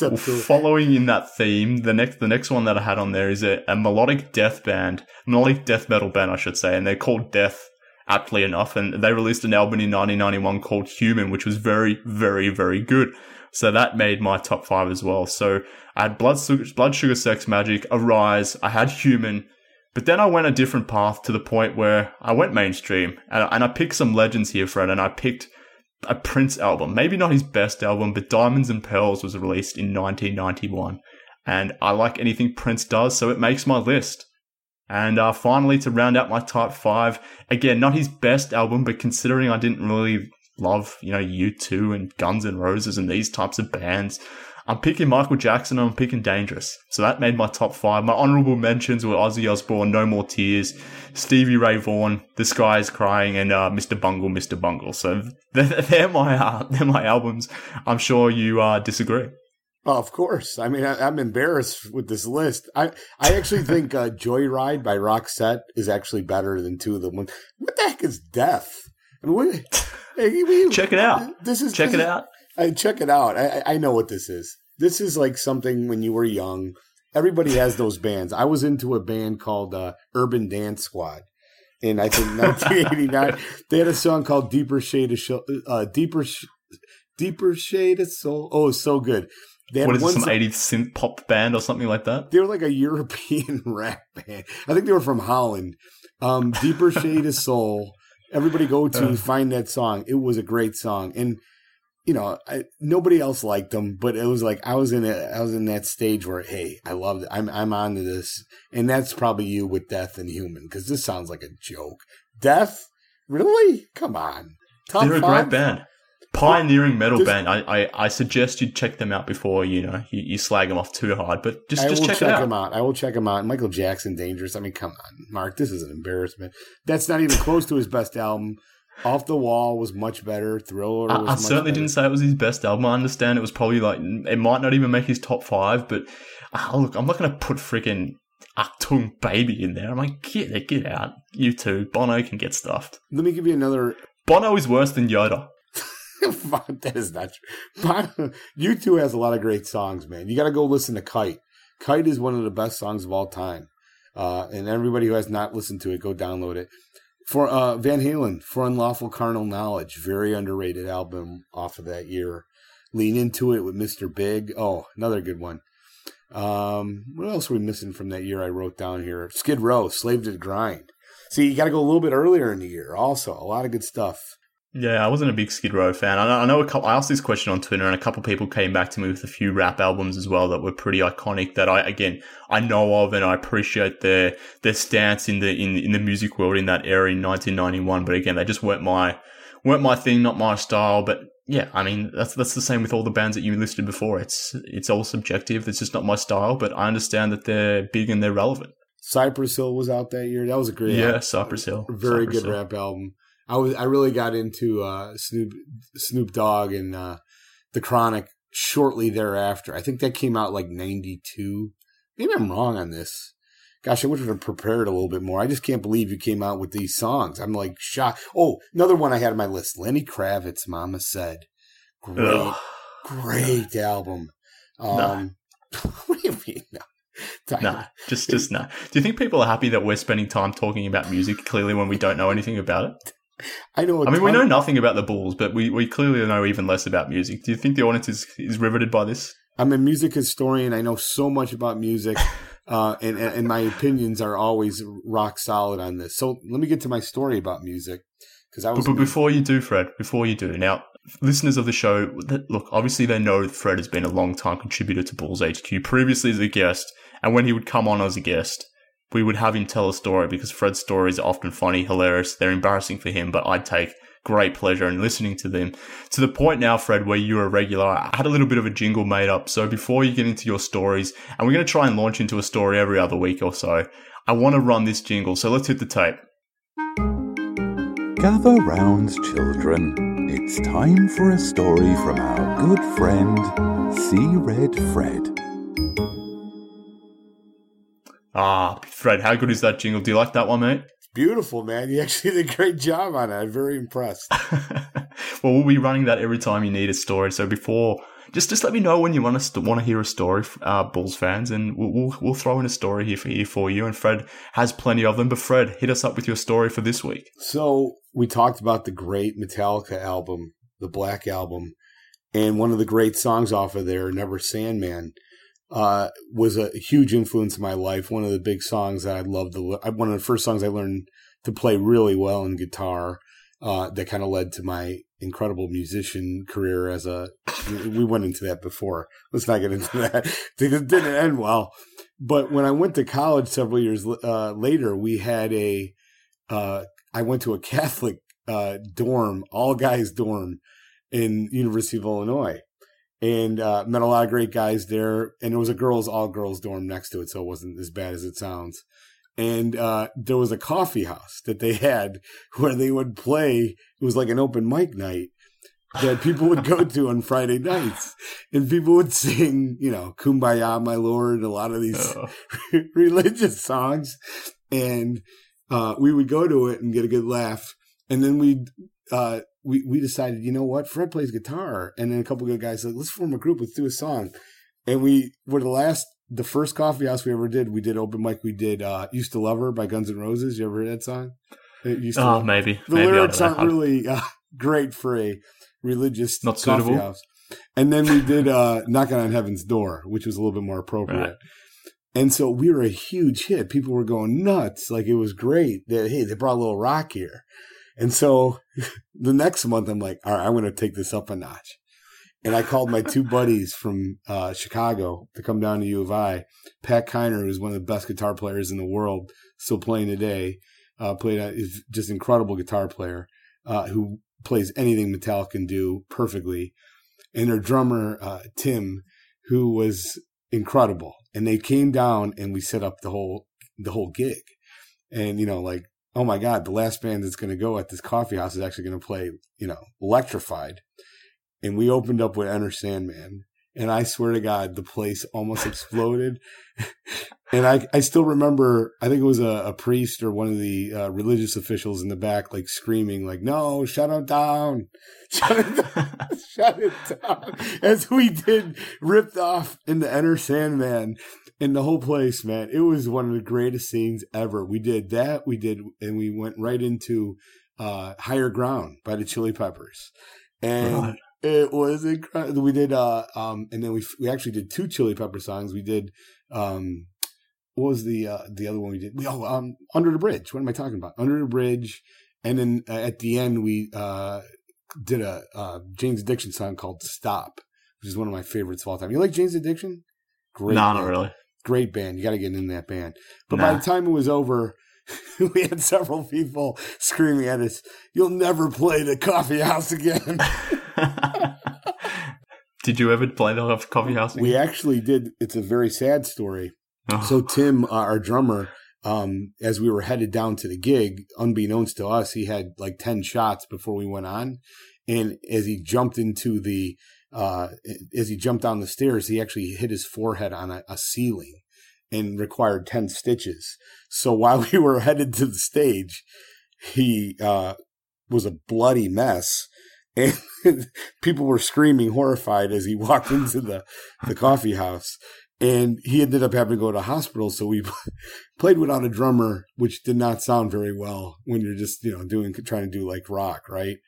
Well, following in that theme, the next the next one that I had on there is a, a melodic death band, melodic death metal band, I should say, and they're called Death, aptly enough. And they released an album in 1991 called Human, which was very, very, very good. So that made my top five as well. So I had Blood, Sugar, Blood Sugar Sex Magik, Arise, I had Human, but then I went a different path to the point where I went mainstream, and, and I picked some legends here, Fred, and I picked a Prince album. Maybe not his best album, but Diamonds and Pearls was released in 1991. And I like anything Prince does, so it makes my list. And uh, finally, to round out my top five, again, not his best album, but considering I didn't really love, you know, U2 and Guns N' Roses and these types of bands, I'm picking Michael Jackson and I'm picking Dangerous. So that made my top five. My honorable mentions were Ozzy Osbourne, No More Tears, Stevie Ray Vaughan, The Sky is Crying, and uh, Mr. Bungle, Mr. Bungle. So they're, they're my uh, they're my albums. I'm sure you uh, disagree. Oh, of course. I mean, I, I'm embarrassed with this list. I, I actually think uh, Joyride by Roxette is actually better than two of them. What the heck is Death? I mean, we- Check it out. This is Check this it is- out. I check it out. I, I know what this is. This is like something when you were young. Everybody has those bands. I was into a band called uh, Urban Dance Squad. In I think 1989, they had a song called "Deeper Shade of Sh- uh, Deeper Sh- Deeper Shade of Soul." Oh, so good. They What is it, some song- 80s synth pop band or something like that? they were like a European rap band. I think they were from Holland. Um, Deeper Shade of Soul. Everybody go to Uh. find that song. It was a great song, and you know I, nobody else liked them, but it was like I was in it. I was in that stage where hey, I loved it. I'm I'm onto this, and that's probably you with Death and Human because this sounds like a joke. Death, really? Come on. Top They're a five? great band. Pioneering metal band. I, I, I suggest you check them out before, you know, you, you slag them off too hard. But just, I just check, check, out. him out. I will check him out. Michael Jackson, Dangerous. I mean, come on, Mark. This is an embarrassment. That's not even close to his best album. Off the Wall was much better. Thriller. I, I certainly better. didn't say it was his best album. I understand it was probably like it might not even make his top five, but uh, look, I'm not going to put freaking Achtung Baby in there. I'm like, get it, get out. You too. Bono can get stuffed. Let me give you another. Bono is worse than Yoda. that is not true. Bono, U2 has a lot of great songs, man. You got to go listen to Kite. Kite is one of the best songs of all time. Uh, and everybody who has not listened to it, go download it. For uh, Van Halen, for Unlawful Carnal Knowledge, very underrated album off of that year. Lean into it with Mr. Big. Oh, another good one. Um, what else are we missing from that year? I wrote down here. Skid Row, Slave to the Grind. See, you got to go a little bit earlier in the year. Also, a lot of good stuff. Yeah, I wasn't a big Skid Row fan. I know, I know a couple, I asked this question on Twitter, and a couple people came back to me with a few rap albums as well that were pretty iconic. That I again I know of, and I appreciate their their stance in the in in the music world in that era in 1991. But again, they just weren't my weren't my thing, not my style. But yeah, I mean that's that's the same with all the bands that you listed before. It's it's all subjective. It's just not my style. But I understand that they're big and they're relevant. Cypress Hill was out that year. That was a great yeah, album. Cypress Hill, very Cypress good Hill. rap album. I was I really got into uh, Snoop Snoop Dogg and uh, the Chronic shortly thereafter. I think that came out like '92. Maybe I'm wrong on this. Gosh, I would have prepared a little bit more. I just can't believe you came out with these songs. I'm like shocked. Oh, another one I had on my list: Lenny Kravitz. Mama said, "Great, Ugh. great album." Um, what do you mean? No. Nah, just just nah. Do you think people are happy that we're spending time talking about music clearly when we don't know anything about it? I know. I mean, we know nothing about the Bulls, but we, we clearly know even less about music. Do you think the audience is, is riveted by this? I'm a music historian. I know so much about music, uh, and, and my opinions are always rock solid on this. So let me get to my story about music because I was. but before you do, Fred, before you do, now listeners of the show, look, obviously they know Fred has been a long time contributor to Bulls HQ, previously as a guest, and when he would come on as a guest, we would have him tell a story because Fred's stories are often funny, hilarious, they're embarrassing for him, but I'd take great pleasure in listening to them. To the point now, Fred, where you're a regular, I had a little bit of a jingle made up. So before you get into your stories, and we're going to try and launch into a story every other week or so, I want to run this jingle. So let's hit the tape. Gather round, children. It's time for a story from our good friend, Sea Red Fred. Ah, Fred, how good is that jingle? Do you like that one, mate? It's beautiful, man. You actually did a great job on it. I'm very impressed. well, we'll be running that every time you need a story. So before, just just let me know when you want to st- want to hear a story, uh, Bulls fans, and we'll, we'll we'll throw in a story here for here for you. And Fred has plenty of them. But Fred, hit us up with your story for this week. So we talked about the great Metallica album, the Black Album, and one of the great songs off of there, "Never Sandman." Uh, was a huge influence in my life. One of the big songs that I loved. To, le- one of the first songs I learned to play really well in guitar. Uh, that kind of led to my incredible musician career as a. We went into that before. Let's not get into that. It didn't end well. But when I went to college several years uh, later, we had a. Uh, I went to a Catholic uh, dorm, all guys dorm, in University of Illinois, and uh, met a lot of great guys there. And it was a girls all girls dorm next to it, so it wasn't as bad as it sounds. And uh, there was a coffee house that they had where they would play. It was like an open mic night that people would go to on Friday nights, and people would sing, you know, "Kumbaya, my Lord," a lot of these Oh, religious songs, and uh, we would go to it and get a good laugh. And then we uh, we we decided, you know what? Fred plays guitar, and then a couple good guys said, let's form a group, let's do a song. And we were the last, the first coffee house we ever did. We did open mic. We did uh, "Used to Love Her" by Guns N' Roses. You ever heard that song? It used to oh maybe. the maybe lyrics aren't really uh, great for a religious Not coffee suitable? house. And then we did uh, "Knocking on Heaven's Door," which was a little bit more appropriate. Right. And so we were a huge hit. People were going nuts. Like it was great. That hey, they brought a little rock here. And so the next month, I'm like, all right, I'm going to take this up a notch. And I called my two buddies from uh, Chicago to come down to U of I. Pat Kiner, who's one of the best guitar players in the world, still playing today, uh, played a, is just incredible guitar player uh, who plays anything Metallica can do perfectly. And their drummer, uh, Tim, who was incredible. And they came down and we set up the whole the whole gig. And you know, like oh my God, the last band that's going to go at this coffee house is actually going to play, you know, Electrified. And we opened up with Enter Sandman. And I swear to God, the place almost exploded. and I, I still remember, I think it was a, a priest or one of the uh, religious officials in the back, like screaming, like, no, shut it down. Shut it down. shut it down. As we did, ripped off in the Enter Sandman in the whole place, man. It was one of the greatest scenes ever. We did that. We did, and we went right into uh, Higher Ground by the Chili Peppers. And it was incredible. We did, uh, um, and then we we actually did two Chili Pepper songs. We did, um, what was the uh, the other one we did? We oh, um, Under the Bridge. What am I talking about? Under the Bridge. And then uh, at the end, we uh, did a uh, Jane's Addiction song called "Stop," which is one of my favorites of all time. You like Jane's Addiction? Great. No, not really. Great band. You got to get in that band. But nah. by the time it was over, we had several people screaming at us, "You'll never play the coffee house again." did you ever play the coffee house? Again? We actually did. It's a very sad story. Oh. So Tim, uh, our drummer, um, as we were headed down to the gig, unbeknownst to us, he had like ten shots before we went on, and as he jumped into the uh, as he jumped down the stairs, he actually hit his forehead on a, a ceiling and required 10 stitches. So while we were headed to the stage, he uh, was a bloody mess. And people were screaming horrified as he walked into the, the coffee house. And he ended up having to go to hospital. So we played without a drummer, which did not sound very well when you're just, you know, doing, trying to do like rock, right?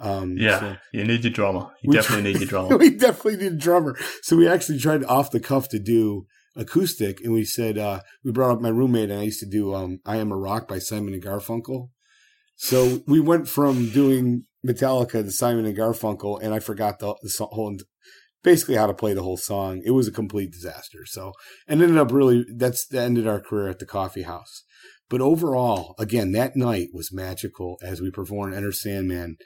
Um, yeah, so you need your drummer. You definitely need your drummer. we definitely need a drummer. So we actually tried off the cuff to do acoustic, and we said uh, we brought up my roommate, and I used to do um, "I Am a Rock" by Simon and Garfunkel. So we went from doing Metallica to Simon and Garfunkel, and I forgot the, the whole, basically how to play the whole song. It was a complete disaster. So, and ended up really that's that ended our career at the coffee house. But overall, again, that night was magical as we performed Enter Sandman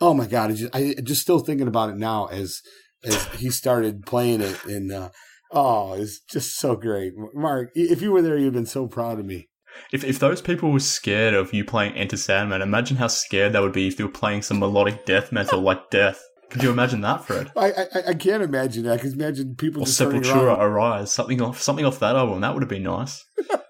oh my god, I just, I just still thinking about it now as as he started playing it, and uh, oh, it's just so great. Mark, if you were there, you'd been so proud of me. If if those people were scared of you playing Enter Sandman, imagine how scared they would be if you were playing some melodic death metal like Death. Could you imagine that, Fred? I I, I can't imagine that. Can imagine people or just Sepultura Arise, something off something off that album. That would have been nice.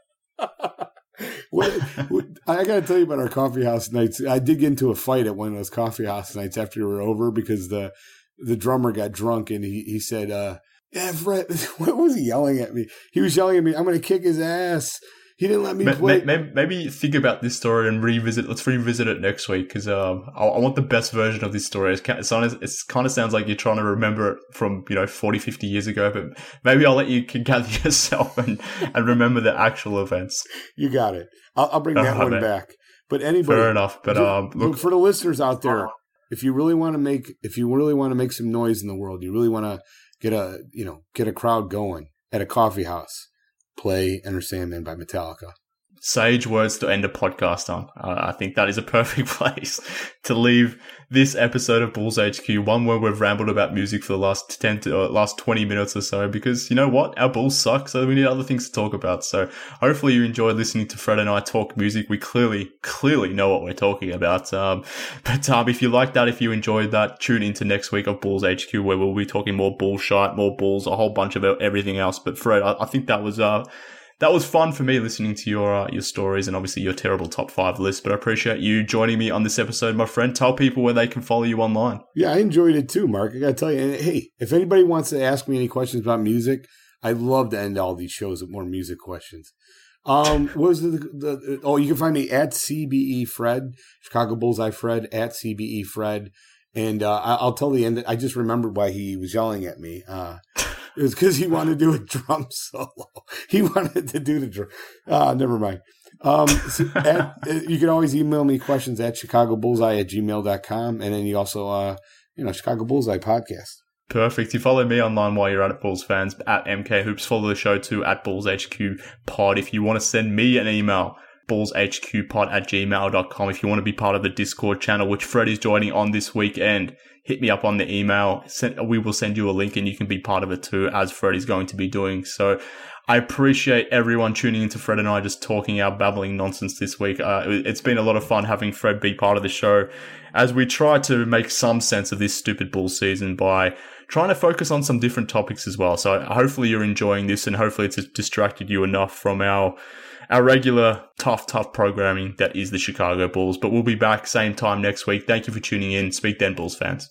I got to tell you about our coffee house nights. I did get into a fight at one of those coffee house nights after we were over because the the drummer got drunk and he, he said, uh, yeah, Fred, what was he yelling at me? He was yelling at me, I'm going to kick his ass. He didn't let me play. Maybe, maybe, think about this story and revisit. Let's revisit it next week because um, I, I, want the best version of this story. It's, kind of sounds like you're trying to remember it from you know 40, 50 years ago, but maybe I'll let you gather yourself and, and remember the actual events. You got it. I'll, I'll bring that one man. back. But anybody, fair enough. But um, look, for the listeners out there, if you really want to make, if you really want to make some noise in the world, you really want to get a, you know, get a crowd going at a coffee house play Enter Sandman by Metallica. Sage words to end a podcast on. Uh, I think that is a perfect place to leave this episode of Bulls HQ. One where we've rambled about music for the last 10 to uh, last 20 minutes or so because you know what? Our Bulls suck, so we need other things to talk about. So hopefully you enjoyed listening to Fred and I talk music. We clearly, clearly know what we're talking about. Um, but um, if you like that, if you enjoyed that, tune into next week of Bulls HQ where we'll be talking more bullshit, more bulls, a whole bunch of everything else. But Fred, I, I think that was, uh, that was fun for me listening to your uh, your stories and obviously your terrible top five list. But I appreciate you joining me on this episode, my friend. Tell people where they can follow you online. Yeah, I enjoyed it too, Mark. I got to tell you. And hey, if anybody wants to ask me any questions about music, I love to end all these shows with more music questions. Um, what was the, the, oh, you can find me at CBE Fred, Chicago Bullseye Fred at CBE Fred. And, uh, I'll tell the end. I just remembered why he was yelling at me. Uh, it was because he wanted to do a drum solo. He wanted to do the drum. Uh, never mind. Um, so at, you can always email me questions at Chicago Bullseye at gmail.com. And then you also, uh, you know, Chicago Bullseye podcast. Perfect. You follow me online while you're at Bulls fans, at MK Hoops. Follow the show too at Bulls HQ Pod. If you want to send me an email, bullshqpod at gmail.com if you want to be part of the Discord channel, which Fred is joining on this weekend. Hit me up on the email. We will send you a link and you can be part of it too, as Fred is going to be doing. So I appreciate everyone tuning into Fred and I just talking our babbling nonsense this week. Uh, it's been a lot of fun having Fred be part of the show as we try to make some sense of this stupid bull season by trying to focus on some different topics as well. So hopefully you're enjoying this and hopefully it's distracted you enough from our our regular tough, tough programming that is the Chicago Bulls. But we'll be back same time next week. Thank you for tuning in. Speak then, Bulls fans.